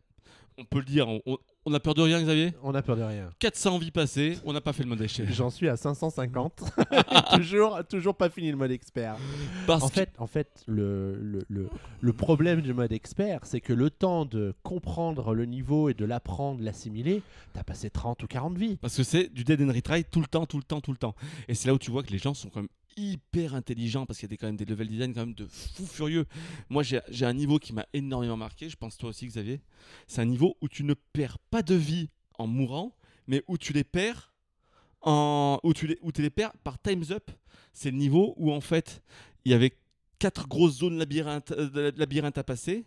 [SPEAKER 2] on peut le dire, on, on- a peur de rien, Xavier?
[SPEAKER 1] On a peur de rien.
[SPEAKER 2] 400 vies passées, on n'a pas fait le mode échelle.
[SPEAKER 1] J'en suis à 550. toujours, toujours pas fini le mode expert.
[SPEAKER 2] Parce
[SPEAKER 1] En
[SPEAKER 2] que-
[SPEAKER 1] fait, en fait le, le, le, le problème du mode expert, c'est que le temps de comprendre le niveau et de l'apprendre, l'assimiler, t'as passé 30 ou 40 vies.
[SPEAKER 2] Parce que c'est du dead and retry tout le temps, tout le temps, tout le temps. Et c'est là où tu vois que les gens sont quand même hyper intelligents parce qu'il y a des, quand même des level design quand même de fou furieux. Moi, j'ai un niveau qui m'a énormément marqué, je pense toi aussi, Xavier. C'est un niveau où tu ne perds pas de vie en mourant, mais où tu les perds en où tu les, où tu les perds par times up. C'est le niveau où en fait il y avait quatre grosses zones labyrinthes, euh, de labyrinthes à passer.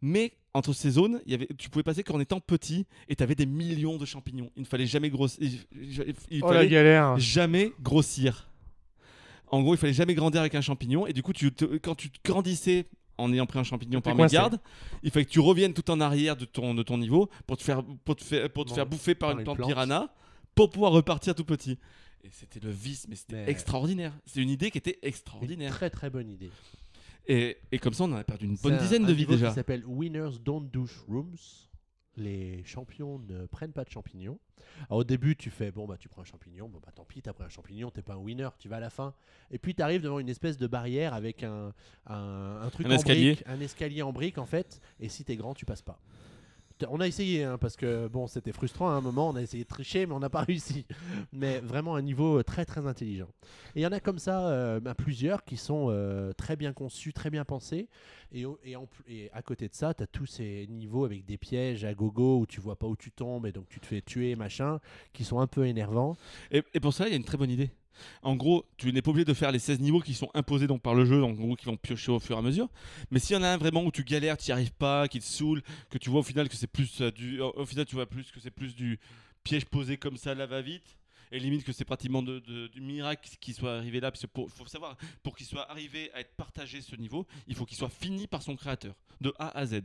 [SPEAKER 2] Mais entre ces zones, il y avait, tu pouvais passer qu'en étant petit et tu avais des millions de champignons. Il ne fallait jamais grossir. Il, il- il
[SPEAKER 3] Oh la
[SPEAKER 2] fallait
[SPEAKER 3] galère.
[SPEAKER 2] jamais grossir. En gros, il fallait jamais grandir avec un champignon. Et du coup, tu te- quand tu garde en ayant pris un champignon par
[SPEAKER 3] coincé.
[SPEAKER 2] mégarde, il fallait que tu reviennes tout en arrière de ton, de ton niveau pour te faire, pour te faire, pour te
[SPEAKER 1] Bon,
[SPEAKER 2] faire bouffer par,
[SPEAKER 1] par
[SPEAKER 2] une plante piranha pour pouvoir repartir tout petit. Et c'était le vice, mais c'était
[SPEAKER 1] Mais-
[SPEAKER 2] extraordinaire. C'est une idée qui était
[SPEAKER 1] Une
[SPEAKER 2] extraordinaire.
[SPEAKER 1] très très bonne idée.
[SPEAKER 2] Et, et comme ça, on en a perdu une bonne
[SPEAKER 1] C'est un-
[SPEAKER 2] dizaine
[SPEAKER 1] un
[SPEAKER 2] de vies
[SPEAKER 1] niveau
[SPEAKER 2] déjà.
[SPEAKER 1] qui s'appelle Winners Don't Douche Rooms. Les champions ne prennent pas de champignons. Alors, au début, tu fais bon bah tu prends un champignon, bon bah tant pis, t'as pris un champignon, t'es pas un winner, tu vas à la fin. Et puis tu arrives devant une espèce de barrière avec un, un, un truc
[SPEAKER 2] Un
[SPEAKER 1] en
[SPEAKER 2] escalier.
[SPEAKER 1] brique, un escalier en brique en fait. Et si t'es grand, tu passes pas. On a essayé hein, parce que bon c'était frustrant à un moment, on a essayé de tricher mais on n'a pas réussi. Mais vraiment un niveau euh, très très intelligent. Et il y en a comme ça euh, bah, plusieurs qui sont euh, très bien conçus, très bien pensés. Et, et, à côté de ça, tu as tous ces niveaux avec des pièges à gogo où tu vois pas où tu tombes et donc tu te fais tuer, machin, qui sont un peu énervants.
[SPEAKER 2] Et pour ça, il y a une très bonne idée. En gros, tu n'es pas obligé de faire les 16 niveaux qui sont imposés donc par le jeu, donc en gros qui vont piocher au fur et à mesure. Mais s'il y en a un vraiment où tu galères, tu n'y arrives pas, qui te saoule, que tu vois au final que c'est plus euh, du, au final tu vois plus que c'est plus du piège posé comme ça, là va vite. Et limite que c'est pratiquement du miracle qui soit arrivé là, parce faut savoir, pour qu'il soit arrivé à être partagé ce niveau, il faut qu'il soit fini par son créateur, de A à Z.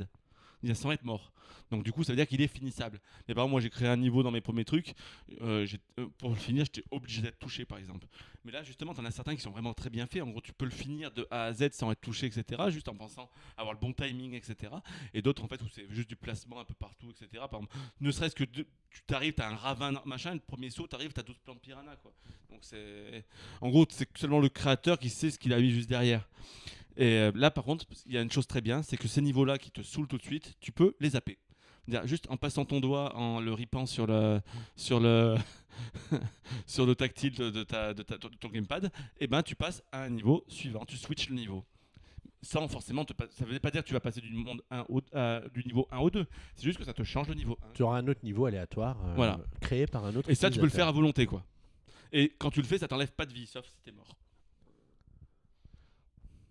[SPEAKER 2] Il a sans être mort. Donc du coup, ça veut dire qu'il est finissable. Mais par exemple, moi j'ai créé un niveau dans mes premiers trucs. euh, euh, pour le finir, j'étais obligé d'être touché par exemple. Mais là, justement, tu en as certains qui sont vraiment très bien faits. En gros, tu peux le finir de A à Z sans être touché, etc. Juste en pensant avoir le bon timing, etc. Et d'autres, en fait, où c'est juste du placement un peu partout, etc. Ne serait-ce que de- tu t'arrives, un ravin, machin, le premier saut, tu arrives, tu as 12 plantes piranha. Quoi. Donc. En gros, c'est seulement le créateur qui sait ce qu'il a mis juste derrière. Et euh, là, par contre, il y a une chose très bien, c'est que ces niveaux-là qui te saoulent tout de suite, tu peux les zapper. Juste en passant ton doigt, en le ripant sur le, sur le, sur le tactile de, de ta, de ta- de ton gamepad, et ben tu passes à un niveau suivant, tu switches le niveau. Sans forcément, te, ça veut pas dire que tu vas passer du, monde 1 au, à- du niveau 1 au 2. C'est juste que ça te change le niveau 1.
[SPEAKER 1] Tu auras un autre niveau aléatoire euh,
[SPEAKER 2] Voilà.
[SPEAKER 1] créé par un autre
[SPEAKER 2] Et ça, tu peux le faire à volonté, quoi. Et quand tu le fais, ça t'enlève pas de vie, sauf si t'es mort.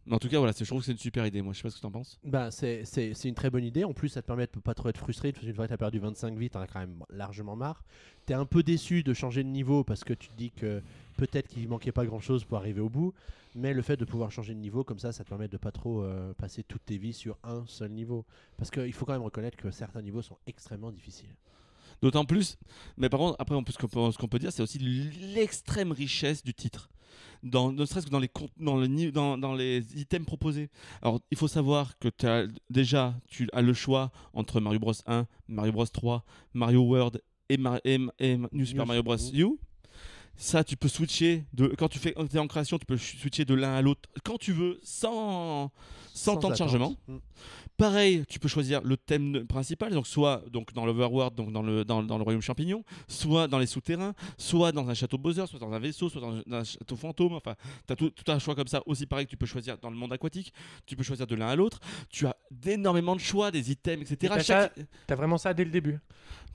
[SPEAKER 2] Mais en tout cas, voilà, je trouve que c'est une super idée. Moi, je sais pas ce que t'en penses.
[SPEAKER 1] Bah, c'est une très bonne idée. En plus, ça te permet de pas trop être frustré. Fois que tu as perdu 25 vies, tu as quand même largement marre. Tu es un peu déçu de changer de niveau parce que tu te dis que peut-être qu'il manquait pas grand chose pour arriver au bout. Mais le fait de pouvoir changer de niveau comme ça, ça te permet de pas trop euh, passer toutes tes vies sur un seul niveau. Parce qu'il faut quand même reconnaître que certains niveaux sont extrêmement difficiles.
[SPEAKER 2] D'autant plus. Mais par contre, après, on peut, ce qu'on peut, ce qu'on peut dire, c'est aussi l'extrême richesse du titre. Dans, ne serait-ce que dans les, dans, le, dans, dans les items proposés. Alors, il faut savoir que as, déjà, tu as le choix entre Mario Bros 1, Mario Bros 3, Mario World et, Mar- et- et New Super Mario Bros. U. Ça, tu peux switcher de quand tu fais quand t'es en création, tu peux switcher de l'un à l'autre quand tu veux, sans, sans, temps de chargement.
[SPEAKER 1] Mm.
[SPEAKER 2] Pareil, tu peux choisir le thème principal, donc soit donc dans l'Overworld, donc dans le, dans, dans le royaume champignon, soit dans les souterrains, soit dans un château Bowser, soit dans un vaisseau, soit dans, un château fantôme. Enfin, tu as tout, tout un choix comme ça. Aussi pareil que tu peux choisir dans le monde aquatique, tu peux choisir de l'un à l'autre. Tu as énormément de choix, des items, etc.
[SPEAKER 3] Et
[SPEAKER 2] Chaque-
[SPEAKER 3] T'as vraiment ça dès le début.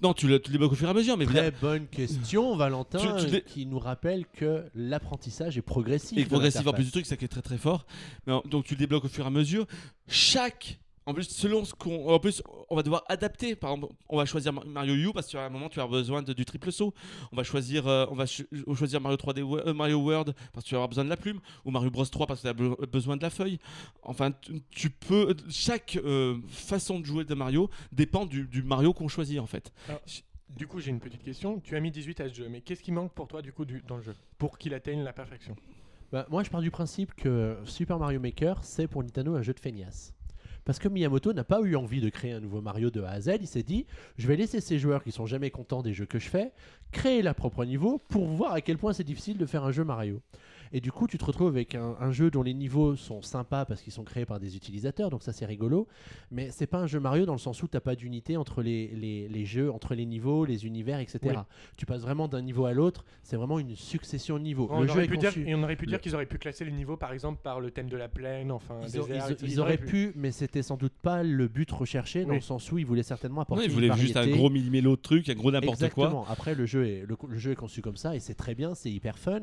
[SPEAKER 2] Non, tu le, tu le débloques au fur et à mesure, mais je veux
[SPEAKER 1] Très
[SPEAKER 2] dire,
[SPEAKER 1] bonne question, Valentin,
[SPEAKER 2] Tu- tu l'es-
[SPEAKER 1] qui nous rappelle que l'apprentissage est progressif.
[SPEAKER 2] et
[SPEAKER 1] de
[SPEAKER 2] progressif en
[SPEAKER 1] l'interface.
[SPEAKER 2] plus du truc, ça qui est très très fort. Mais en- donc tu le débloques au fur et à mesure. Chaque en plus, selon ce qu'on. En plus, on va devoir adapter. Par exemple, on va choisir Mar- Mario U parce qu'à un moment, tu as besoin de- du triple saut. On va choisir, euh, on va cho- choisir Mario 3D, wo- euh, Mario World parce que tu vas avoir besoin de la plume. Ou Mario Bros 3 parce que tu as be- besoin de la feuille. Enfin, tu, peux. Chaque euh, façon de jouer de Mario dépend du, du Mario qu'on choisit en fait.
[SPEAKER 3] Du coup, j'ai une petite question. Tu as mis 18 à ce jeu, mais qu'est-ce qui manque pour toi du coup du- dans le jeu pour qu'il atteigne la perfection?
[SPEAKER 1] Bah, moi, je pars du principe que Super Mario Maker, c'est pour Nintendo un jeu de feignasse. Parce que Miyamoto n'a pas eu envie de créer un nouveau Mario de A à Z. Il s'est dit, je vais laisser ces joueurs qui sont jamais contents des jeux que je fais créer leur propre niveau pour voir à quel point c'est difficile de faire un jeu Mario. Et du coup, tu te retrouves avec un, un jeu dont les niveaux sont sympas parce qu'ils sont créés par des utilisateurs, donc ça c'est rigolo. Mais c'est pas un jeu Mario dans le sens où t'as pas d'unité entre les, les, les jeux, entre les niveaux, les univers, etc.
[SPEAKER 3] Oui.
[SPEAKER 1] Tu passes vraiment d'un niveau à l'autre. C'est vraiment une succession de niveaux.
[SPEAKER 3] on
[SPEAKER 1] le jeu
[SPEAKER 3] aurait
[SPEAKER 1] est
[SPEAKER 3] pu dire,
[SPEAKER 1] conçu-
[SPEAKER 3] Et on aurait pu
[SPEAKER 1] le-
[SPEAKER 3] dire qu'ils auraient pu classer les niveaux par exemple par le thème de la plaine, enfin
[SPEAKER 1] Ils,
[SPEAKER 3] désert,
[SPEAKER 1] ils- ils auraient pu, mais c'était sans doute pas le but recherché, dans
[SPEAKER 3] Oui.
[SPEAKER 1] le sens où ils voulaient certainement
[SPEAKER 2] Non,
[SPEAKER 1] apporter
[SPEAKER 2] il
[SPEAKER 1] une
[SPEAKER 2] voulait juste un gros millimélo de truc, un gros n'importe quoi.
[SPEAKER 1] Exactement. Après, le jeu, est, le, le jeu est conçu comme ça et c'est très bien, c'est hyper fun.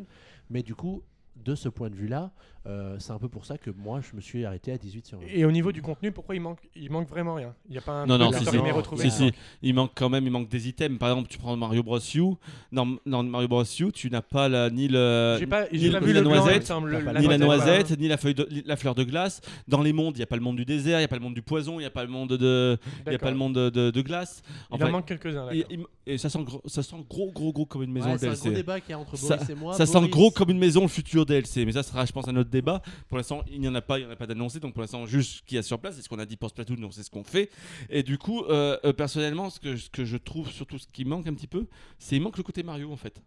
[SPEAKER 1] Mais du coup, de ce point de vue-là, euh, c'est un peu pour ça que moi, je me suis arrêté à 18 sur 20.
[SPEAKER 3] Et au niveau du contenu, pourquoi il manque Il manque vraiment rien? Il n'y a pas un
[SPEAKER 2] Non,
[SPEAKER 3] truc
[SPEAKER 2] non, si, si.
[SPEAKER 3] retrouver.
[SPEAKER 2] Si, si, il manque quand même, il manque des items. Par exemple, tu prends Mario Bros U. Dans, dans Mario Bros U, tu n'as pas la, ni le.
[SPEAKER 3] J'ai pas,
[SPEAKER 2] ni-
[SPEAKER 3] j'ai pas
[SPEAKER 2] ni
[SPEAKER 3] vu
[SPEAKER 2] la
[SPEAKER 3] blanc,
[SPEAKER 2] noisette,
[SPEAKER 3] semble,
[SPEAKER 2] ni la
[SPEAKER 3] noisette,
[SPEAKER 2] ni la, feuille de, la fleur de glace. Dans les mondes, il n'y a pas le monde du désert, il n'y a pas le monde du poison, il n'y a pas le monde de, il y a pas le monde de, de- de glace.
[SPEAKER 3] Il en manque quelques-uns.
[SPEAKER 2] et, et ça, sent gros, ça sent gros, gros, gros comme une maison
[SPEAKER 1] Ouais,
[SPEAKER 2] le
[SPEAKER 1] c'est un gros
[SPEAKER 2] DLC.
[SPEAKER 1] débat qu'il y a entre
[SPEAKER 2] Ça-
[SPEAKER 1] Boris et moi.
[SPEAKER 2] Ça sent gros comme une maison le futur DLC, mais ça sera, je pense, un autre débat. Pour l'instant, il n'y en a pas, il n'y en a pas d'annoncé, donc pour l'instant, juste ce qu'il y a sur place, c'est ce qu'on a dit pour Splatoon, donc c'est ce qu'on fait. Et du coup, euh, euh, personnellement, ce que, ce que je trouve surtout ce qui manque un petit peu, c'est il manque le côté Mario en fait.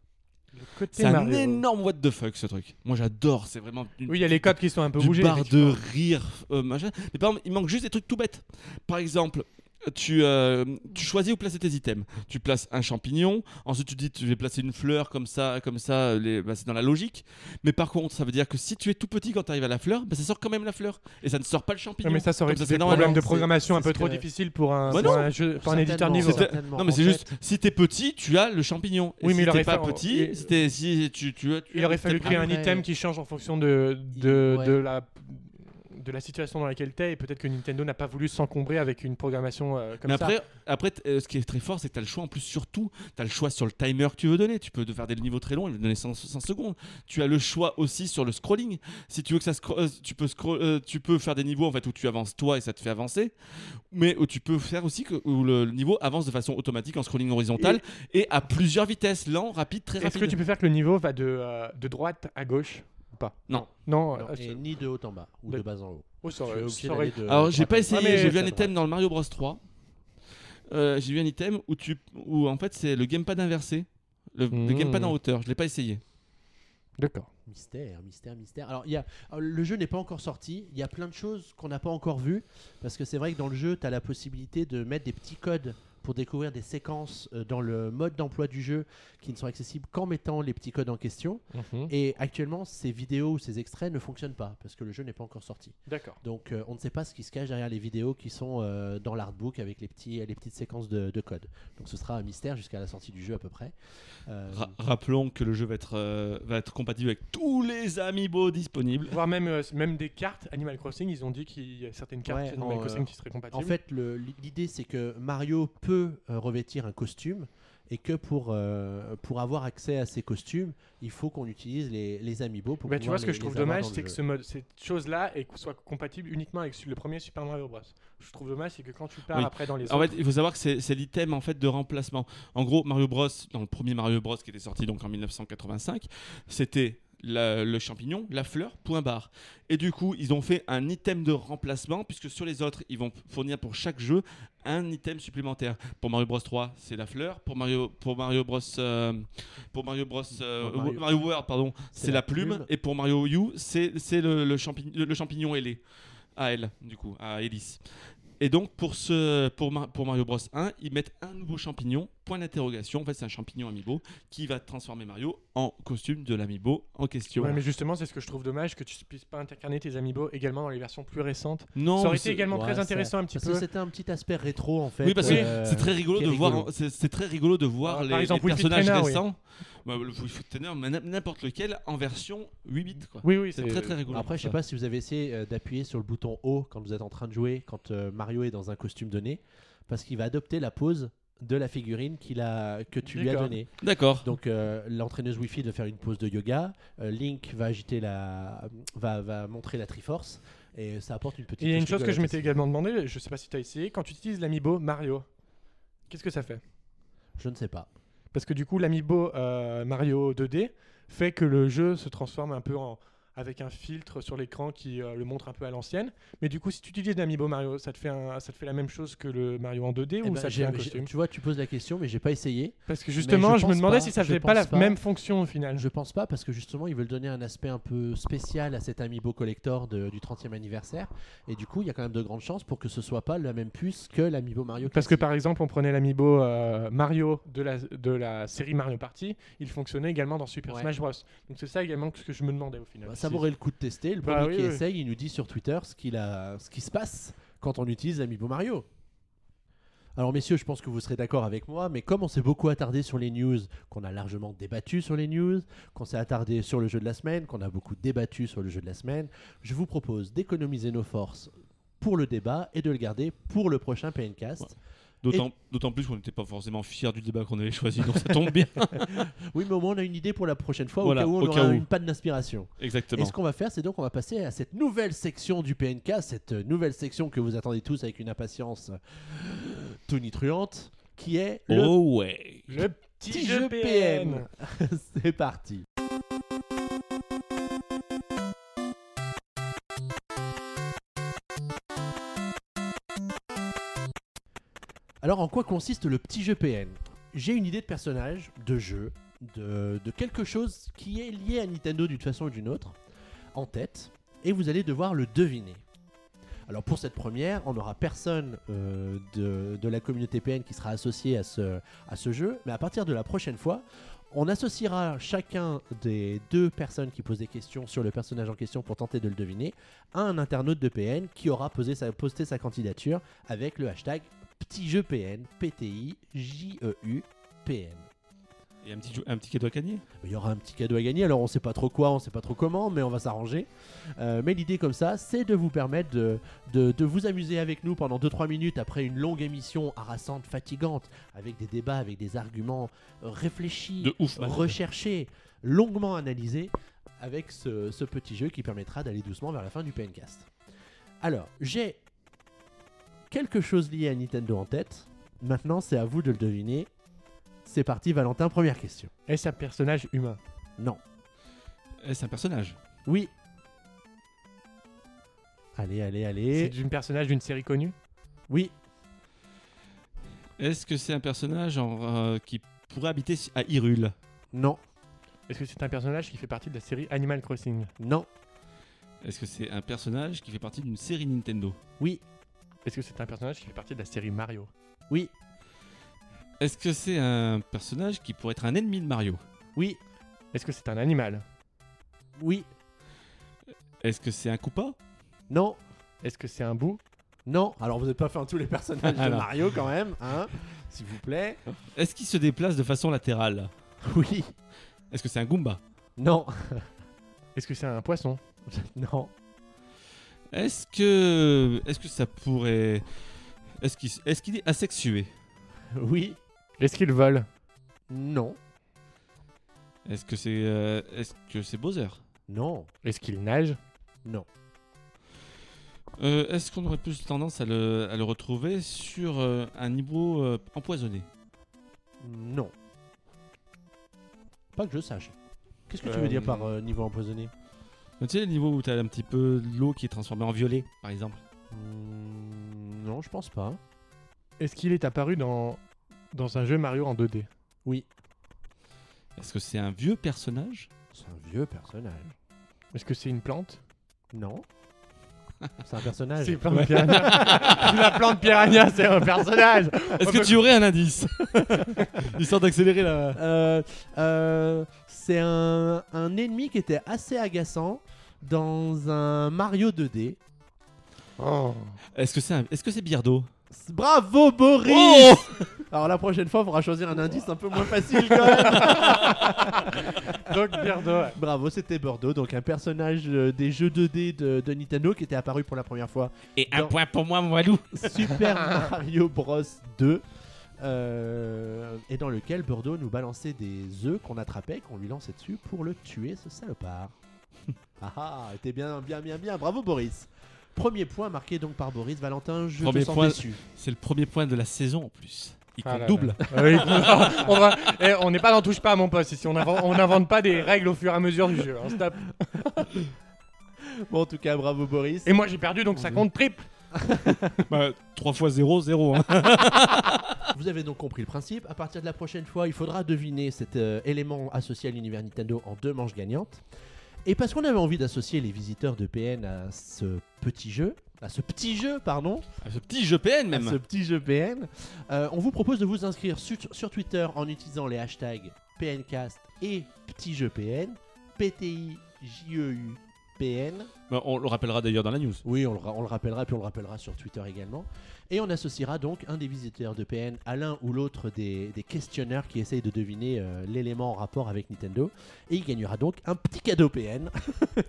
[SPEAKER 2] C'est un énorme what the fuck ce truc. Moi j'adore, c'est vraiment une,
[SPEAKER 3] Oui, il y a les codes qui sont un peu bougés.
[SPEAKER 2] barre de rire, euh, machin. Mais par exemple, il manque juste des trucs tout bêtes. Par exemple, tu, euh, tu choisis où placer tes items. Tu places un champignon, ensuite tu dis tu vais placer une fleur comme ça, comme ça, les- bah, c'est dans la logique. Mais par contre, ça veut dire que si tu es tout petit quand tu arrives à la fleur, bah, ça sort quand même la fleur et ça ne sort pas le champignon.
[SPEAKER 3] Ouais, mais ça, ça aurait des problèmes de programmation un peu trop
[SPEAKER 1] que-
[SPEAKER 3] difficiles pour un,
[SPEAKER 2] Bah
[SPEAKER 3] pour
[SPEAKER 2] non.
[SPEAKER 3] un jeu, pour un éditeur niveau.
[SPEAKER 2] Non mais c'est
[SPEAKER 1] fait,
[SPEAKER 2] juste, si t'es petit, tu as le champignon. Et
[SPEAKER 3] Oui, mais
[SPEAKER 2] si
[SPEAKER 3] il aurait
[SPEAKER 2] t'es pas
[SPEAKER 3] fallu-
[SPEAKER 2] petit,
[SPEAKER 3] il-
[SPEAKER 2] si, tu, tu, tu
[SPEAKER 3] Il aurait fallu créer un item qui change en fonction de, de,
[SPEAKER 1] Ouais.
[SPEAKER 3] de la de la situation dans laquelle t'es et peut-être que Nintendo n'a pas voulu s'encombrer avec une programmation euh, comme
[SPEAKER 2] mais
[SPEAKER 3] ça.
[SPEAKER 2] après, après euh, ce qui est très fort, c'est que tu as le choix en plus surtout. Tu as le choix sur le timer que tu veux donner. Tu peux faire des niveaux très longs et donner 100, 100 secondes. Tu as le choix aussi sur le scrolling. Si tu veux que ça scro- euh, tu peux scroll- tu peux faire des niveaux en fait où tu avances toi et ça te fait avancer, mais où tu peux faire aussi que où le niveau avance de façon automatique en scrolling horizontal et, à plusieurs vitesses, lent, rapide, très
[SPEAKER 3] Est-ce
[SPEAKER 2] rapide.
[SPEAKER 3] que tu peux faire que le niveau va de, euh, de droite à gauche? Ou pas
[SPEAKER 2] Non.
[SPEAKER 3] Non,
[SPEAKER 1] Non,
[SPEAKER 3] euh,
[SPEAKER 1] et ni de haut en bas ou de bas en haut.
[SPEAKER 3] oh, ça aurait- ça aurait-
[SPEAKER 1] d'aller de
[SPEAKER 2] Alors j'ai pas essayé,
[SPEAKER 3] Ah, mais
[SPEAKER 2] j'ai vu un item dans le Mario Bros 3. Euh, j'ai vu un item où tu où en fait c'est le gamepad inversé. Le, le
[SPEAKER 3] Mmh.
[SPEAKER 2] gamepad en hauteur, je l'ai pas essayé.
[SPEAKER 3] D'accord.
[SPEAKER 1] Mystère, mystère, mystère. Alors, il y a, alors, le jeu n'est pas encore sorti. Il y a plein de choses qu'on n'a pas encore vues. Parce que c'est vrai que dans le jeu, tu as la possibilité de mettre des petits codes pour découvrir des séquences euh, dans le mode d'emploi du jeu qui ne sont accessibles qu'en mettant les petits codes en question.
[SPEAKER 3] Mhm.
[SPEAKER 1] Et actuellement, ces vidéos ou ces extraits ne fonctionnent pas parce que le jeu n'est pas encore sorti.
[SPEAKER 3] D'accord.
[SPEAKER 1] Donc euh, on ne sait pas ce qui se cache derrière les vidéos qui sont euh, dans l'artbook avec les, petits, les petites séquences de, de code. Donc ce sera un mystère jusqu'à la sortie du jeu à peu près. Euh,
[SPEAKER 2] Ra- rappelons que le jeu va être, euh, va être compatible avec tous les amiibo disponibles.
[SPEAKER 3] Voire même, euh, même des cartes Animal Crossing, ils ont dit qu'il y a certaines cartes
[SPEAKER 1] Ouais,
[SPEAKER 3] Animal
[SPEAKER 1] en,
[SPEAKER 3] Crossing qui seraient
[SPEAKER 1] en
[SPEAKER 3] compatibles.
[SPEAKER 1] fait, le- l'idée c'est que Mario peut euh, revêtir un costume et que pour, euh, pour avoir accès à ces costumes, il faut qu'on utilise les, les amiibo pour
[SPEAKER 3] Bah, tu vois, ce que
[SPEAKER 1] les-
[SPEAKER 3] je trouve dommage, c'est que ce mode, cette chose-là soit compatible uniquement avec le premier Super Mario Bros. Je trouve dommage, c'est que quand tu pars
[SPEAKER 2] Oui.
[SPEAKER 3] après dans les
[SPEAKER 2] En
[SPEAKER 3] autres,
[SPEAKER 2] fait, il faut savoir que c'est c'est l'item en fait de remplacement. En gros, Mario Bros, dans le premier Mario Bros qui était sorti donc en 1985, c'était la- le champignon, la fleur, point barre. Et du coup, ils ont fait un item de remplacement puisque sur les autres, ils vont fournir pour chaque jeu un item supplémentaire. Pour Mario Bros 3, c'est la fleur. Pour Mario, pour Mario Bros, euh, pour Mario Bros, euh,
[SPEAKER 1] Pour Mario-
[SPEAKER 2] Mario World, pardon, c'est la, plume.
[SPEAKER 1] plume.
[SPEAKER 2] Et pour Mario U, c'est le, le, champignon, le champignon ailé. À elle, du coup, à Hélice. Et donc, pour, ce, pour, Ma- pour Mario Bros 1, ils mettent un nouveau champignon, point d'interrogation. En fait, c'est un champignon amiibo qui va transformer Mario en costume de l'amiibo en question.
[SPEAKER 3] Ouais, mais justement, c'est ce que je trouve dommage que tu puisses pas intercarner tes amiibo également dans les versions plus récentes.
[SPEAKER 2] Non,
[SPEAKER 3] ça aurait été
[SPEAKER 2] c'est-
[SPEAKER 3] également
[SPEAKER 1] ouais,
[SPEAKER 3] très intéressant un petit
[SPEAKER 1] Parce
[SPEAKER 3] peu.
[SPEAKER 1] que c'était un petit aspect rétro en fait.
[SPEAKER 2] Oui, parce que
[SPEAKER 1] euh,
[SPEAKER 2] c'est très rigolo de voir. C'est très rigolo de voir les,
[SPEAKER 3] exemple,
[SPEAKER 2] personnages
[SPEAKER 3] Trainer, oui.
[SPEAKER 2] récents. Bah, le Wii Fit Trainer, mais n'importe lequel en version 8 bits. Quoi.
[SPEAKER 3] Oui, oui,
[SPEAKER 2] C'est très très rigolo.
[SPEAKER 1] Après, je sais pas si vous avez essayé euh, d'appuyer sur le bouton haut quand vous êtes en train de jouer, quand euh, Mario est dans un costume donné, parce qu'il va adopter la pose de la figurine qu'il a, que tu lui as donnée.
[SPEAKER 2] D'accord.
[SPEAKER 1] Donc euh, l'entraîneuse Wi-Fi va faire une pose de yoga, euh, Link va agiter la, va, va montrer la Triforce, et ça apporte une petite.
[SPEAKER 3] Et il y a une chose que je m'étais également demandé, je sais pas si tu as essayé, quand tu utilises l'amiibo Mario, qu'est-ce que ça fait?
[SPEAKER 1] Je ne sais pas.
[SPEAKER 3] Parce que du coup, l'amiibo euh, Mario 2D fait que le jeu se transforme un peu en avec un filtre sur l'écran qui euh, le montre un peu à l'ancienne. Mais du coup, si tu utilises l'amiibo Mario, ça te fait un, ça te fait la même chose que le Mario en 2D
[SPEAKER 1] Eh
[SPEAKER 3] ou
[SPEAKER 1] ben,
[SPEAKER 3] ça te fait un costume
[SPEAKER 1] tu vois, tu poses la question, mais j'ai pas essayé.
[SPEAKER 3] Parce que justement,
[SPEAKER 1] je
[SPEAKER 3] je, me demandais
[SPEAKER 1] pas,
[SPEAKER 3] si ça faisait pas la
[SPEAKER 1] pas.
[SPEAKER 3] même fonction au final.
[SPEAKER 1] Je pense pas parce que justement ils veulent donner un aspect un peu spécial à cet amiibo collector de- du 30e anniversaire et du coup il y a quand même de grandes chances pour que ce soit pas la même puce que l'amiibo Mario.
[SPEAKER 3] Parce que par exemple, on prenait l'amiibo euh, Mario de la, de la série Mario Party, il fonctionnait également dans Super
[SPEAKER 1] Ouais.
[SPEAKER 3] Smash Bros. Donc c'est ça également que ce que je me demandais au final.
[SPEAKER 1] Bah, ça vaudrait le coup de tester. Le
[SPEAKER 3] Bah
[SPEAKER 1] premier
[SPEAKER 3] oui,
[SPEAKER 1] qui
[SPEAKER 3] oui.
[SPEAKER 1] essaye, il nous dit sur Twitter ce, qu'il a, ce qui se passe quand on utilise l'amiibo Mario. Alors messieurs, je pense que vous serez d'accord avec moi, mais comme on s'est beaucoup attardé sur les news, qu'on a largement débattu sur les news, qu'on s'est attardé sur le jeu de la semaine, qu'on a beaucoup débattu sur le jeu de la semaine, je vous propose d'économiser nos forces pour le débat et de le garder pour le prochain PNcast.
[SPEAKER 2] D'autant plus qu'on n'était pas forcément fiers du débat qu'on avait choisi, donc ça tombe bien.
[SPEAKER 1] Oui, mais au moins on a une idée pour la prochaine fois,
[SPEAKER 2] Voilà,
[SPEAKER 1] au cas où on
[SPEAKER 2] au
[SPEAKER 1] aura
[SPEAKER 2] où.
[SPEAKER 1] une panne d'inspiration. Et
[SPEAKER 2] Exactement.
[SPEAKER 1] ce qu'on va faire, c'est donc on va passer à cette nouvelle section du PNK, cette nouvelle section que vous attendez tous avec une impatience euh, tonitruante, qui est le
[SPEAKER 2] Oh ouais.
[SPEAKER 3] Le petit,
[SPEAKER 1] petit
[SPEAKER 3] jeu
[SPEAKER 1] jeu
[SPEAKER 3] PN.
[SPEAKER 1] PN. c'est parti. Alors, en quoi consiste le petit jeu PN J'ai une idée de personnage, de jeu, de, quelque chose qui est lié à Nintendo d'une façon ou d'une autre, en tête, et vous allez devoir le deviner. Alors pour cette première, on n'aura personne euh, de, la communauté PN qui sera associé à ce, jeu, mais à partir de la prochaine fois, on associera chacun des deux personnes qui posent des questions sur le personnage en question pour tenter de le deviner à un internaute de PN qui aura posté sa candidature avec le hashtag petit jeu PN, PTI, J-E-U, PN.
[SPEAKER 2] Et un petit, un petit cadeau à gagner?
[SPEAKER 1] Il y aura un petit cadeau à gagner, alors on sait pas trop quoi, on sait pas trop comment, mais on va s'arranger. Euh, mais l'idée comme ça, c'est de vous permettre de, de- de vous amuser avec nous pendant 2-3 minutes après une longue émission harassante, fatigante, avec des débats, avec des arguments réfléchis,
[SPEAKER 2] De ouf, man.
[SPEAKER 1] recherchés, longuement analysés, avec ce, ce petit jeu qui permettra d'aller doucement vers la fin du PNcast. Alors, j'ai quelque chose lié à Nintendo en tête. Maintenant, c'est à vous de le deviner. C'est parti, Valentin, première question.
[SPEAKER 3] Est-ce un personnage humain?
[SPEAKER 1] Non.
[SPEAKER 2] Est-ce un personnage?
[SPEAKER 1] Oui. Allez, allez,
[SPEAKER 3] C'est
[SPEAKER 1] allez.
[SPEAKER 3] un personnage d'une série connue?
[SPEAKER 1] Oui.
[SPEAKER 2] Est-ce que c'est un personnage en, euh, qui pourrait habiter à Hyrule?
[SPEAKER 1] Non.
[SPEAKER 3] Est-ce que c'est un personnage qui fait partie de la série Animal Crossing?
[SPEAKER 1] Non.
[SPEAKER 2] Est-ce que c'est un personnage qui fait partie d'une série Nintendo?
[SPEAKER 1] Oui.
[SPEAKER 3] Est-ce que c'est un personnage qui fait partie de la série Mario
[SPEAKER 1] Oui.
[SPEAKER 2] Est-ce que c'est un personnage qui pourrait être un ennemi de Mario
[SPEAKER 1] Oui,
[SPEAKER 3] Est-ce que c'est un animal
[SPEAKER 1] oui,
[SPEAKER 2] Est-ce que c'est un Koopa
[SPEAKER 1] non,
[SPEAKER 3] Est-ce que c'est un bout
[SPEAKER 1] non. Alors vous n'avez pas fait en tous les personnages de
[SPEAKER 2] Alors.
[SPEAKER 1] Mario quand même, hein S'il vous plaît.
[SPEAKER 2] Est-ce qu'il se déplace de façon latérale
[SPEAKER 1] Oui,
[SPEAKER 2] Est-ce que c'est un Goomba
[SPEAKER 1] non,
[SPEAKER 3] Est-ce que c'est un poisson
[SPEAKER 1] non,
[SPEAKER 2] Est-ce que est-ce que ça pourrait est-ce qu'il est-ce qu'il est asexué?
[SPEAKER 1] Oui,
[SPEAKER 3] Est-ce qu'il vole?
[SPEAKER 1] Non,
[SPEAKER 2] Est-ce que c'est euh, est-ce que c'est Bowser?
[SPEAKER 1] Non,
[SPEAKER 3] Est-ce qu'il nage?
[SPEAKER 1] Non.
[SPEAKER 2] Euh, Est-ce qu'on aurait plus tendance à le, à le retrouver sur euh, un niveau euh, empoisonné?
[SPEAKER 1] Non. Pas que je sache. Qu'est-ce que tu veux dire par euh, niveau empoisonné?
[SPEAKER 2] Tu sais, le niveau où tu as un petit peu l'eau qui est transformée en violet, par exemple
[SPEAKER 1] Hmm, Non, je pense pas.
[SPEAKER 3] Est-ce qu'il est apparu dans, dans un jeu Mario en 2D
[SPEAKER 1] Oui,
[SPEAKER 2] Est-ce que c'est un vieux personnage?
[SPEAKER 1] C'est un vieux personnage.
[SPEAKER 3] Est-ce que c'est une plante?
[SPEAKER 1] Non. C'est un personnage.
[SPEAKER 3] C'est plante piranha. La plante piranha, c'est un personnage.
[SPEAKER 2] Est-ce que tu aurais un indice Histoire d'accélérer la...
[SPEAKER 1] Euh, euh, c'est un, un ennemi qui était assez agaçant dans un Mario 2D.
[SPEAKER 3] Oh.
[SPEAKER 2] Est-ce que c'est un... Est-ce que c'est Biardo
[SPEAKER 1] Bravo Boris
[SPEAKER 2] Oh
[SPEAKER 1] Alors la prochaine fois, il faudra choisir un indice un peu moins facile quand même.
[SPEAKER 3] Donc Birdo.
[SPEAKER 1] Bravo, c'était Bordeaux, donc un personnage euh, des jeux 2D de, de Nintendo qui était apparu pour la première fois
[SPEAKER 2] Et
[SPEAKER 1] un
[SPEAKER 2] point pour moi, Walou
[SPEAKER 1] Super Mario Bros 2. euh, et dans lequel Bordeaux nous balançait des œufs qu'on attrapait, qu'on lui lançait dessus pour le tuer, ce salopard. ah ah, était bien, bien, bien, bien. Bravo Boris. Premier point marqué donc par Boris. Valentin, je
[SPEAKER 2] Premier
[SPEAKER 1] te sens
[SPEAKER 2] point.
[SPEAKER 1] déçu.
[SPEAKER 2] C'est le premier point de la saison en plus. Il
[SPEAKER 3] Ah
[SPEAKER 2] compte
[SPEAKER 3] là
[SPEAKER 2] double.
[SPEAKER 3] là. Oui, on va- eh, on n'est pas dans touche pas à mon poste ici. On invente, on n'invente pas des règles au fur et à mesure du jeu. hein, stop.
[SPEAKER 1] Bon, en tout cas, bravo Boris.
[SPEAKER 3] Et moi j'ai perdu donc ça compte triple.
[SPEAKER 2] Bah, 3 fois 0, 0. Hein.
[SPEAKER 1] Vous avez donc compris le principe. À partir de la prochaine fois, il faudra deviner cet euh, élément associé à l'univers Nintendo en deux manches gagnantes. Et parce qu'on avait envie d'associer les visiteurs de PN à ce petit jeu, à ce petit jeu, pardon,
[SPEAKER 2] Ah, Ce petit jeu PN même.
[SPEAKER 1] à ce petit jeu PN, euh, on vous propose de vous inscrire sur, sur Twitter en utilisant les hashtags PNcast et petit jeu PN, PTI JEU PN.
[SPEAKER 2] On le rappellera d'ailleurs dans la news.
[SPEAKER 1] Oui, on le, ra- on le rappellera, puis on le rappellera sur Twitter également. Et on associera donc un des visiteurs de PN à l'un ou l'autre des, des questionneurs qui essayent de deviner euh, l'élément en rapport avec Nintendo. Et il gagnera donc un petit cadeau PN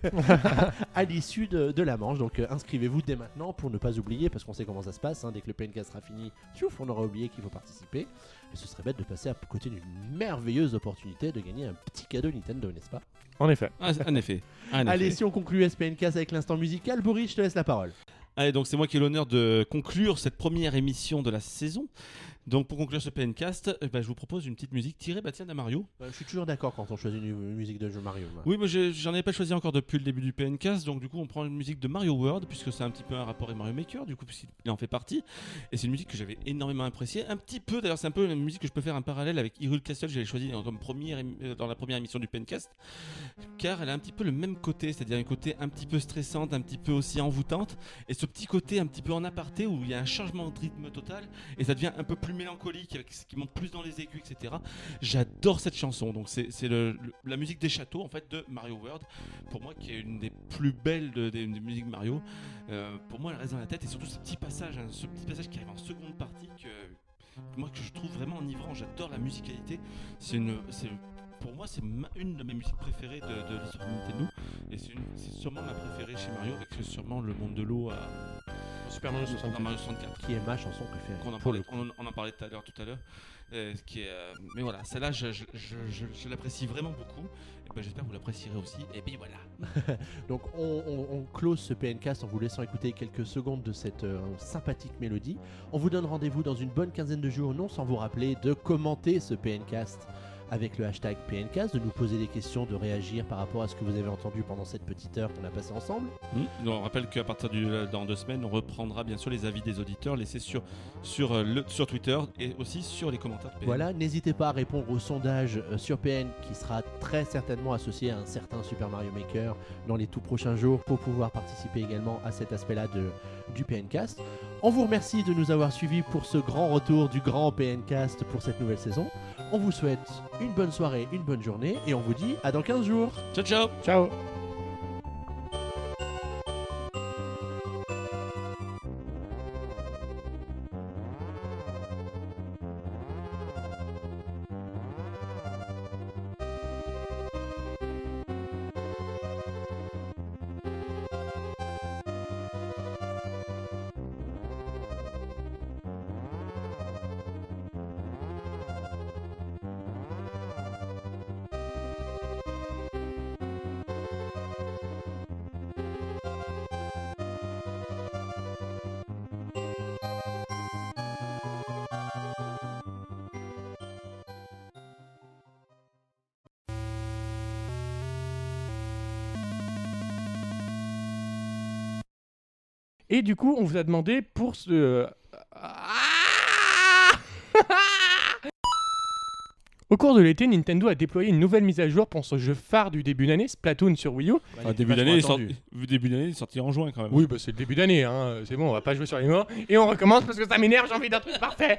[SPEAKER 1] à l'issue de, de la manche. Donc euh, inscrivez-vous dès maintenant pour ne pas oublier, parce qu'on sait comment ça se passe. hein. dès que le PNK sera fini, tchouf, on aura oublié qu'il faut participer. Et ce serait bête de passer à côté d'une merveilleuse opportunité de gagner un petit cadeau Nintendo, n'est-ce pas?
[SPEAKER 3] En effet.
[SPEAKER 2] Ah, en effet. En
[SPEAKER 1] Allez,
[SPEAKER 2] effet.
[SPEAKER 1] si on conclut SPNK avec l'instant musical, Boris, je te laisse la parole.
[SPEAKER 2] Allez, donc c'est moi qui ai l'honneur de conclure cette première émission de la saison. Donc pour conclure ce PNcast, eh ben, je vous propose une petite musique tirée bah, tiens, d'un Mario.
[SPEAKER 1] Euh, je suis toujours d'accord quand on choisit une, musique de jeu Mario.
[SPEAKER 2] Oui, mais j'en avais pas choisi encore depuis le début du PNcast, donc du coup on prend une musique de Mario World, puisque c'est un petit peu un rapport avec Mario Maker, du coup puisqu'il en fait partie. Et c'est une musique que j'avais énormément appréciée. Un petit peu, d'ailleurs c'est un peu une musique que je peux faire un parallèle avec Hyrule Castle, j'avais choisi dans- comme première, euh, dans la première émission du PNcast, car elle a un petit peu le même côté, c'est-à-dire un côté un petit peu stressante, un petit peu aussi envoûtante, et ce petit côté un petit peu en aparté où il y a un changement de rythme total, et ça devient un peu plus mélancolique, avec qui monte plus dans les aigus, etc. J'adore cette chanson, donc c'est la musique des châteaux en fait de Mario World, pour moi qui est une des plus belles de- des, musiques Mario. Euh, pour moi elle reste dans la tête, et surtout ce petit passage, hein, ce petit passage qui arrive en seconde partie que moi que je trouve vraiment enivrant, j'adore la musicalité. C'est une, pour moi c'est une de mes musiques préférées de, de l'histoire de Nintendo, et c'est sûrement ma préférée chez Mario, avec sûrement le monde de l'eau à
[SPEAKER 3] Super Mario
[SPEAKER 2] dans
[SPEAKER 3] 64.
[SPEAKER 2] Mario 64
[SPEAKER 1] Qui est ma chanson préférée.
[SPEAKER 2] qu'on en parlait, on, en- on en parlait tout à l'heure, tout à l'heure. euh, ce qui est, euh, mais voilà, celle-là, je, je, je, je- je l'apprécie vraiment beaucoup. Et ben, j'espère que vous l'apprécierez aussi. Et puis voilà.
[SPEAKER 1] Donc on, on- on close ce PNcast en vous laissant écouter quelques secondes de cette euh, sympathique mélodie. On vous donne rendez-vous dans une bonne quinzaine de jours, non sans vous rappeler de commenter ce PNcast avec le hashtag PNcast, de nous poser des questions, de réagir par rapport à ce que vous avez entendu pendant cette petite heure qu'on a passée ensemble.
[SPEAKER 2] Hmm. On rappelle qu'à partir du dans deux semaines, on reprendra bien sûr les avis des auditeurs laissés sur sur euh, le, sur Twitter et aussi sur les commentaires de PN.
[SPEAKER 1] Voilà, n'hésitez pas à répondre au sondage euh, sur PN qui sera très certainement associé à un certain Super Mario Maker dans les tout prochains jours pour pouvoir participer également à cet aspect-là de, du PNcast. On vous remercie de nous avoir suivis pour ce grand retour du grand PNcast pour cette nouvelle saison. On vous souhaite une bonne soirée, une bonne journée et on vous dit à dans 15 jours.
[SPEAKER 2] Ciao, ciao
[SPEAKER 3] Ciao Et du coup, on vous a demandé pour ce. Au cours de l'été, Nintendo a déployé une nouvelle mise à jour pour son jeu phare du début d'année, Splatoon sur Wii U.
[SPEAKER 2] Ah, début d'année, il est sorti- début d'année, sorti en juin quand même.
[SPEAKER 3] Oui, bah c'est le début d'année, hein. c'est bon, on va pas jouer sur les mots. Et on recommence parce que ça m'énerve, j'ai envie d'un truc parfait.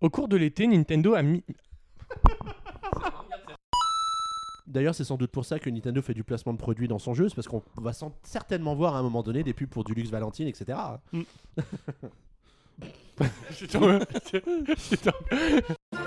[SPEAKER 3] Au cours de l'été, Nintendo a mis.
[SPEAKER 1] D'ailleurs, c'est sans doute pour ça que Nintendo fait du placement de produits dans son jeu, c'est parce qu'on va certainement voir à un moment donné des pubs pour du luxe Valentine, etc.
[SPEAKER 3] Un-